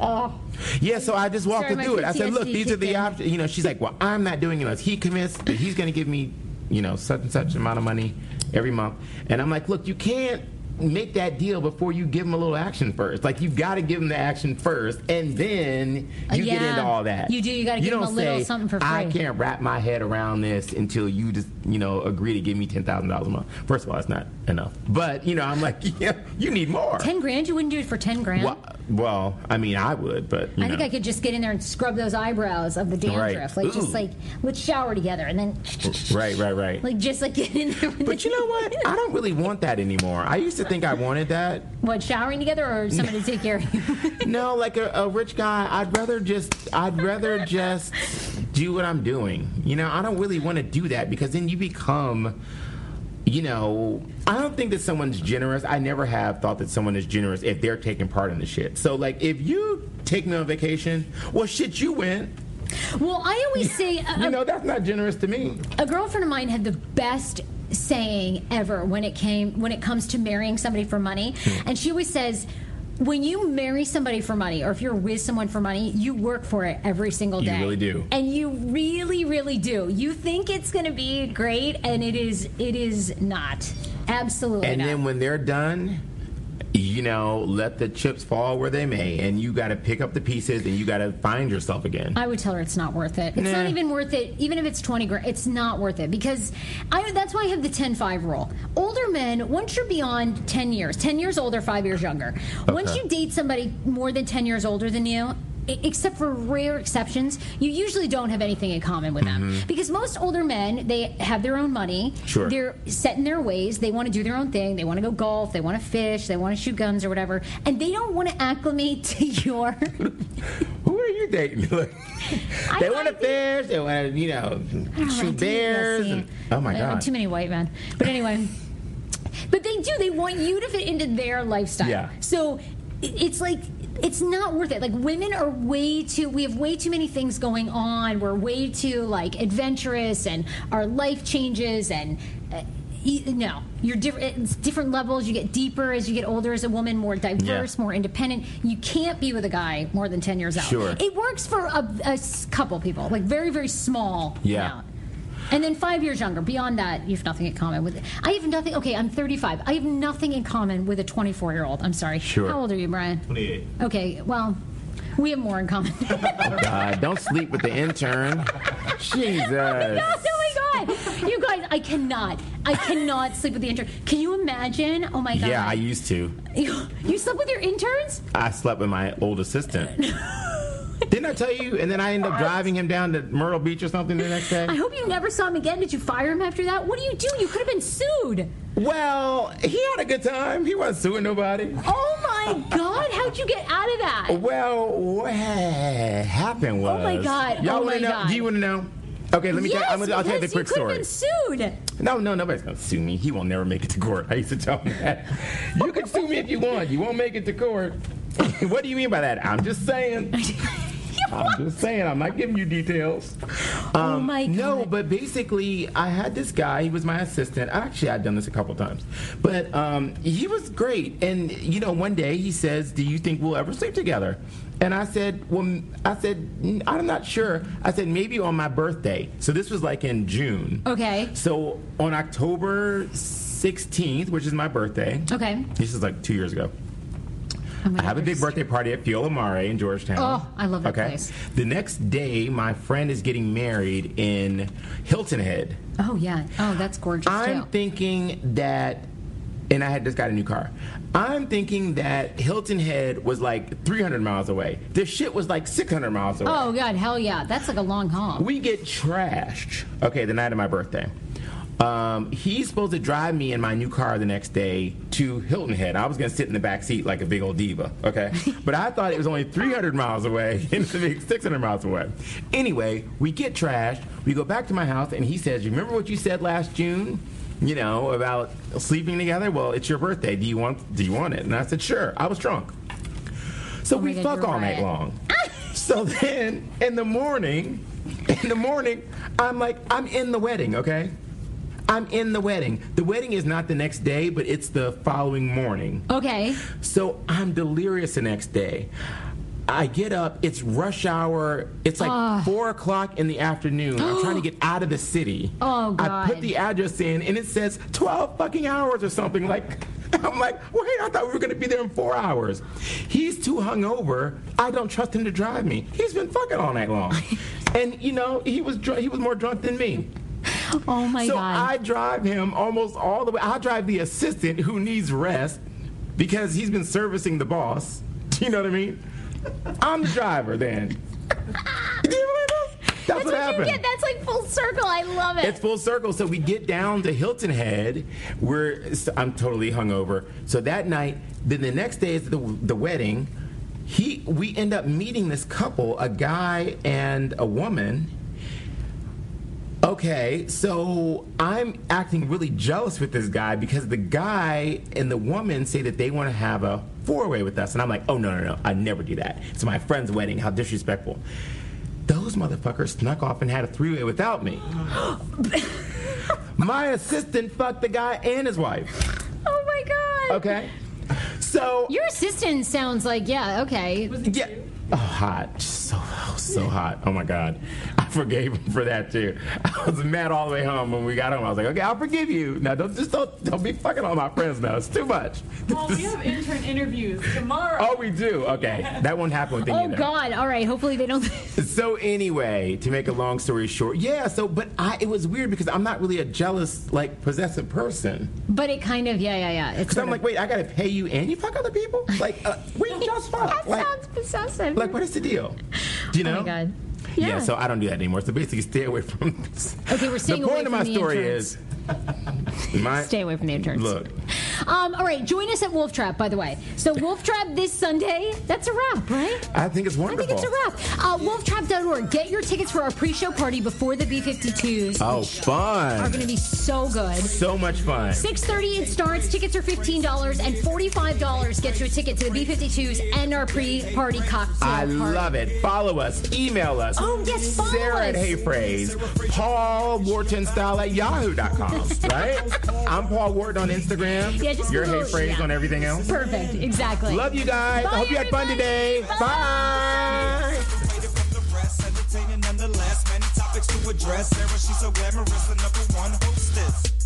oh. Yeah, so I just walked Sorry, her through it. I said, look, these are the options. You know, she's like, well, I'm not doing it unless he commits that he's going to give me, you know, such and such amount of money every month. And I'm like, look, you can't make that deal before you give them a little action first. Like, you've got to give them the action first, and then you get into all that. You do. You gotta give them a little say, something for free. I can't wrap my head around this until you just, you know, agree to give me $10,000 a month. First of all, it's not enough. But, you know, I'm like, (laughs) yeah, you need more. Ten grand? You wouldn't do it for ten grand? Well, well, I mean, I would, but, you I think. I could just get in there and scrub those eyebrows of the dandruff. Like just like let's shower together and then Right, right, right. (laughs) like just like get in there. With But you know what? I don't really want that anymore. I used to think I wanted that. what showering together or (laughs) someone to take care of you? (laughs) No, like a, a rich guy, I'd rather just I'd rather just do what I'm doing. You know, I don't really want to do that because then you become you know, I don't think that someone's generous. I never have thought that someone is generous if they're taking part in the shit. So like if you take me on vacation, well shit you went. well, I always (laughs) say a, You know, that's not generous to me. a girlfriend of mine had the best saying ever when it came when it comes to marrying somebody for money Hmm. and she always says when you marry somebody for money or if you're with someone for money you work for it every single day. You really do. and you really really do you think it's going to be great and it is it is not absolutely And not. then when they're done, you know, let the chips fall where they may, and you got to pick up the pieces and you got to find yourself again. I would tell her it's not worth it. It's Nah. not even worth it, even if it's 20 grand. It's not worth it because I, that's why I have the 10 5 rule. older men, once you're beyond 10 years, 10 years older, five years younger, once you date somebody more than 10 years older than you, except for rare exceptions, you usually don't have anything in common with them. Because most older men, they have their own money. Mm-hmm. Sure. They're set in their ways. They want to do their own thing. They want to go golf. They want to fish. They want to shoot guns or whatever. And they don't want to acclimate to (laughs) your. (laughs) Who are you dating? (laughs) They want to fish. They want to, you know, shoot bears. And- oh my god. Too many white men. But anyway. but they do. They want you to fit into their lifestyle. Yeah. So it's like it's not worth it. Like women are way too. We have way too many things going on. We're way too like adventurous, and our life changes and. Uh, y- no, you're different. It's different levels. You get deeper as you get older as a woman, more diverse, Yeah. more independent. You can't be with a guy more than ten years out. Sure. It works for a couple people, like very, very small Yeah. amount. And then five years younger. Beyond that, you have nothing in common with. I have nothing. Okay, I'm 35. I have nothing in common with a 24 year old. I'm sorry. Sure. How old are you, Brian? 28. Okay. Well, we have more in common. (laughs) Uh, don't sleep with the intern. Jesus. oh my god! You guys, I cannot. I cannot sleep with the intern. Can you imagine? Oh my god. Yeah, I used to. You, you slept with your interns? I slept with my old assistant. (laughs) Didn't I tell you? And then I end up driving him down to Myrtle Beach or something the next day. I hope you never saw him again. Did you fire him after that? What do you do? You could have been sued. Well, he had a good time. He wasn't suing nobody. Oh my god! How'd you get out of that? Well, what happened was. Oh my God. Y'all Oh wanna know? God. Do you want to know? Okay, let me yes, tell. I'm gonna, I'll tell you the quick you story. could have been sued. No, no, nobody's gonna sue me. He will never make it to court. I used to tell him that. You can sue me if you want. You won't make it to court. (laughs) what do you mean by that? I'm just saying. (laughs) I'm just saying. I'm not giving you details. oh my god! No, but basically, I had this guy. He was my assistant. Actually, I'd done this a couple times, but um, he was great. And you know, one day he says, "Do you think we'll ever sleep together?" And I said, "Well, I said "Mm, I'm not sure." I said maybe on my birthday. So this was like in June. Okay. So on October 16th, which is my birthday. Okay. This is like two years ago. I have a big birthday party at Fiola Mare in Georgetown. Oh, I love that okay? place. The next day, my friend is getting married in Hilton Head. Oh yeah. Oh, that's gorgeous I'm too. thinking that, and I had just got a new car. I'm thinking that Hilton Head was like 300 miles away. This shit was like 600 miles away. oh god, hell yeah! That's like a long haul. We get trashed. Okay, the night of my birthday. Um, he's supposed to drive me in my new car the next day to Hilton Head. I was gonna sit in the back seat like a big old diva, okay? (laughs) but I thought it was only 300 miles away (laughs) and it's 600 miles away. Anyway, we get trashed. We go back to my house, and he says, remember what you said last June? You know about sleeping together? Well, it's your birthday. Do you want? Do you want it?" And I said, "Sure." I was drunk. So Oh we God, fuck all night long. (laughs) so then in the morning, in the morning, I'm like, I'm in the wedding, okay? I'm in the wedding. The wedding is not the next day, but it's the following morning. Okay. So I'm delirious the next day. I get up, it's rush hour, it's like Ah. four o'clock in the afternoon. I'm trying to (gasps) get out of the city. Oh, I put the address in and it says 12 fucking hours or something. Like, (laughs) I'm like, wait, I thought we were gonna be there in four hours. He's too hungover. I don't trust him to drive me. He's been fucking all night long. (laughs) and you know, he was dr- he was more drunk than me. (laughs) Oh my So god. I drive him almost all the way. I drive the assistant who needs rest because he's been servicing the boss. Do (laughs) you know what I mean? I'm the driver then. (laughs) Do you believe this? That's, that's what, what happened. you get. That's like full circle. I love it. It's full circle. So we get down to Hilton Head. We're I'm totally hungover. So that night, then the next day is the the wedding. He we end up meeting this couple, a guy and a woman. Okay, so I'm acting really jealous with this guy because the guy and the woman say that they want to have a four way with us. And I'm like, oh, no, no, no, I never do that. It's my friend's wedding. How disrespectful. Those motherfuckers snuck off and had a three way without me. my assistant fucked the guy and his wife. oh my god. Okay? So. Your assistant sounds like yeah. Okay. Yeah. Oh, hot. Just so, (laughs) so so hot. Oh my God. I forgave him for that too. I was mad all the way home when we got home. I was like, okay, I'll forgive you. Now don't just don't don't be fucking all my friends now. It's too much. (laughs) Well, we have intern interviews tomorrow. Oh, we do. Okay, that won't happen with you Oh either. God! All right. Hopefully they don't. (laughs) So anyway, to make a long story short, yeah. So, but I it was weird because I'm not really a jealous, like possessive person. but it kind of yeah yeah yeah. Because I'm sort like, wait, I gotta pay you and you fuck other people? Like, uh, we just fuck. that Like, sounds possessive. like, what is the deal? Do you know? Oh my God. Yeah. Yeah. so I don't do that anymore. So basically, stay away from. This. Okay, we're staying The point away of my story interns. is, my Stay away from the interns. look. Um, all right, join us at Wolf Trap, by the way. So Wolf Trap this Sunday. That's a wrap, right? I think it's wonderful. I think it's a wrap. Uh, wolftrap.org. Get your tickets for our pre-show party before the B-52s. Oh, fun! Are going to be so good. so much fun. 6.30 it starts. Tickets are $15 and $45 gets you a ticket to the B-52s and our pre-party cocktail I party. love it. Follow us. Email us. Oh, yes, follow Sarah at us. Hey Frase. Paul Wharton Style at yahoo.com. Right? (laughs) I'm Paul Wharton on Instagram. Yeah, just You're Google- Hey Frase yeah. on everything else. Perfect. Exactly. Love you guys. Bye, I hope you had fun everybody. today. Bye. the rest, nonetheless. Many topics to address. Sarah, she's so glamorous, the number one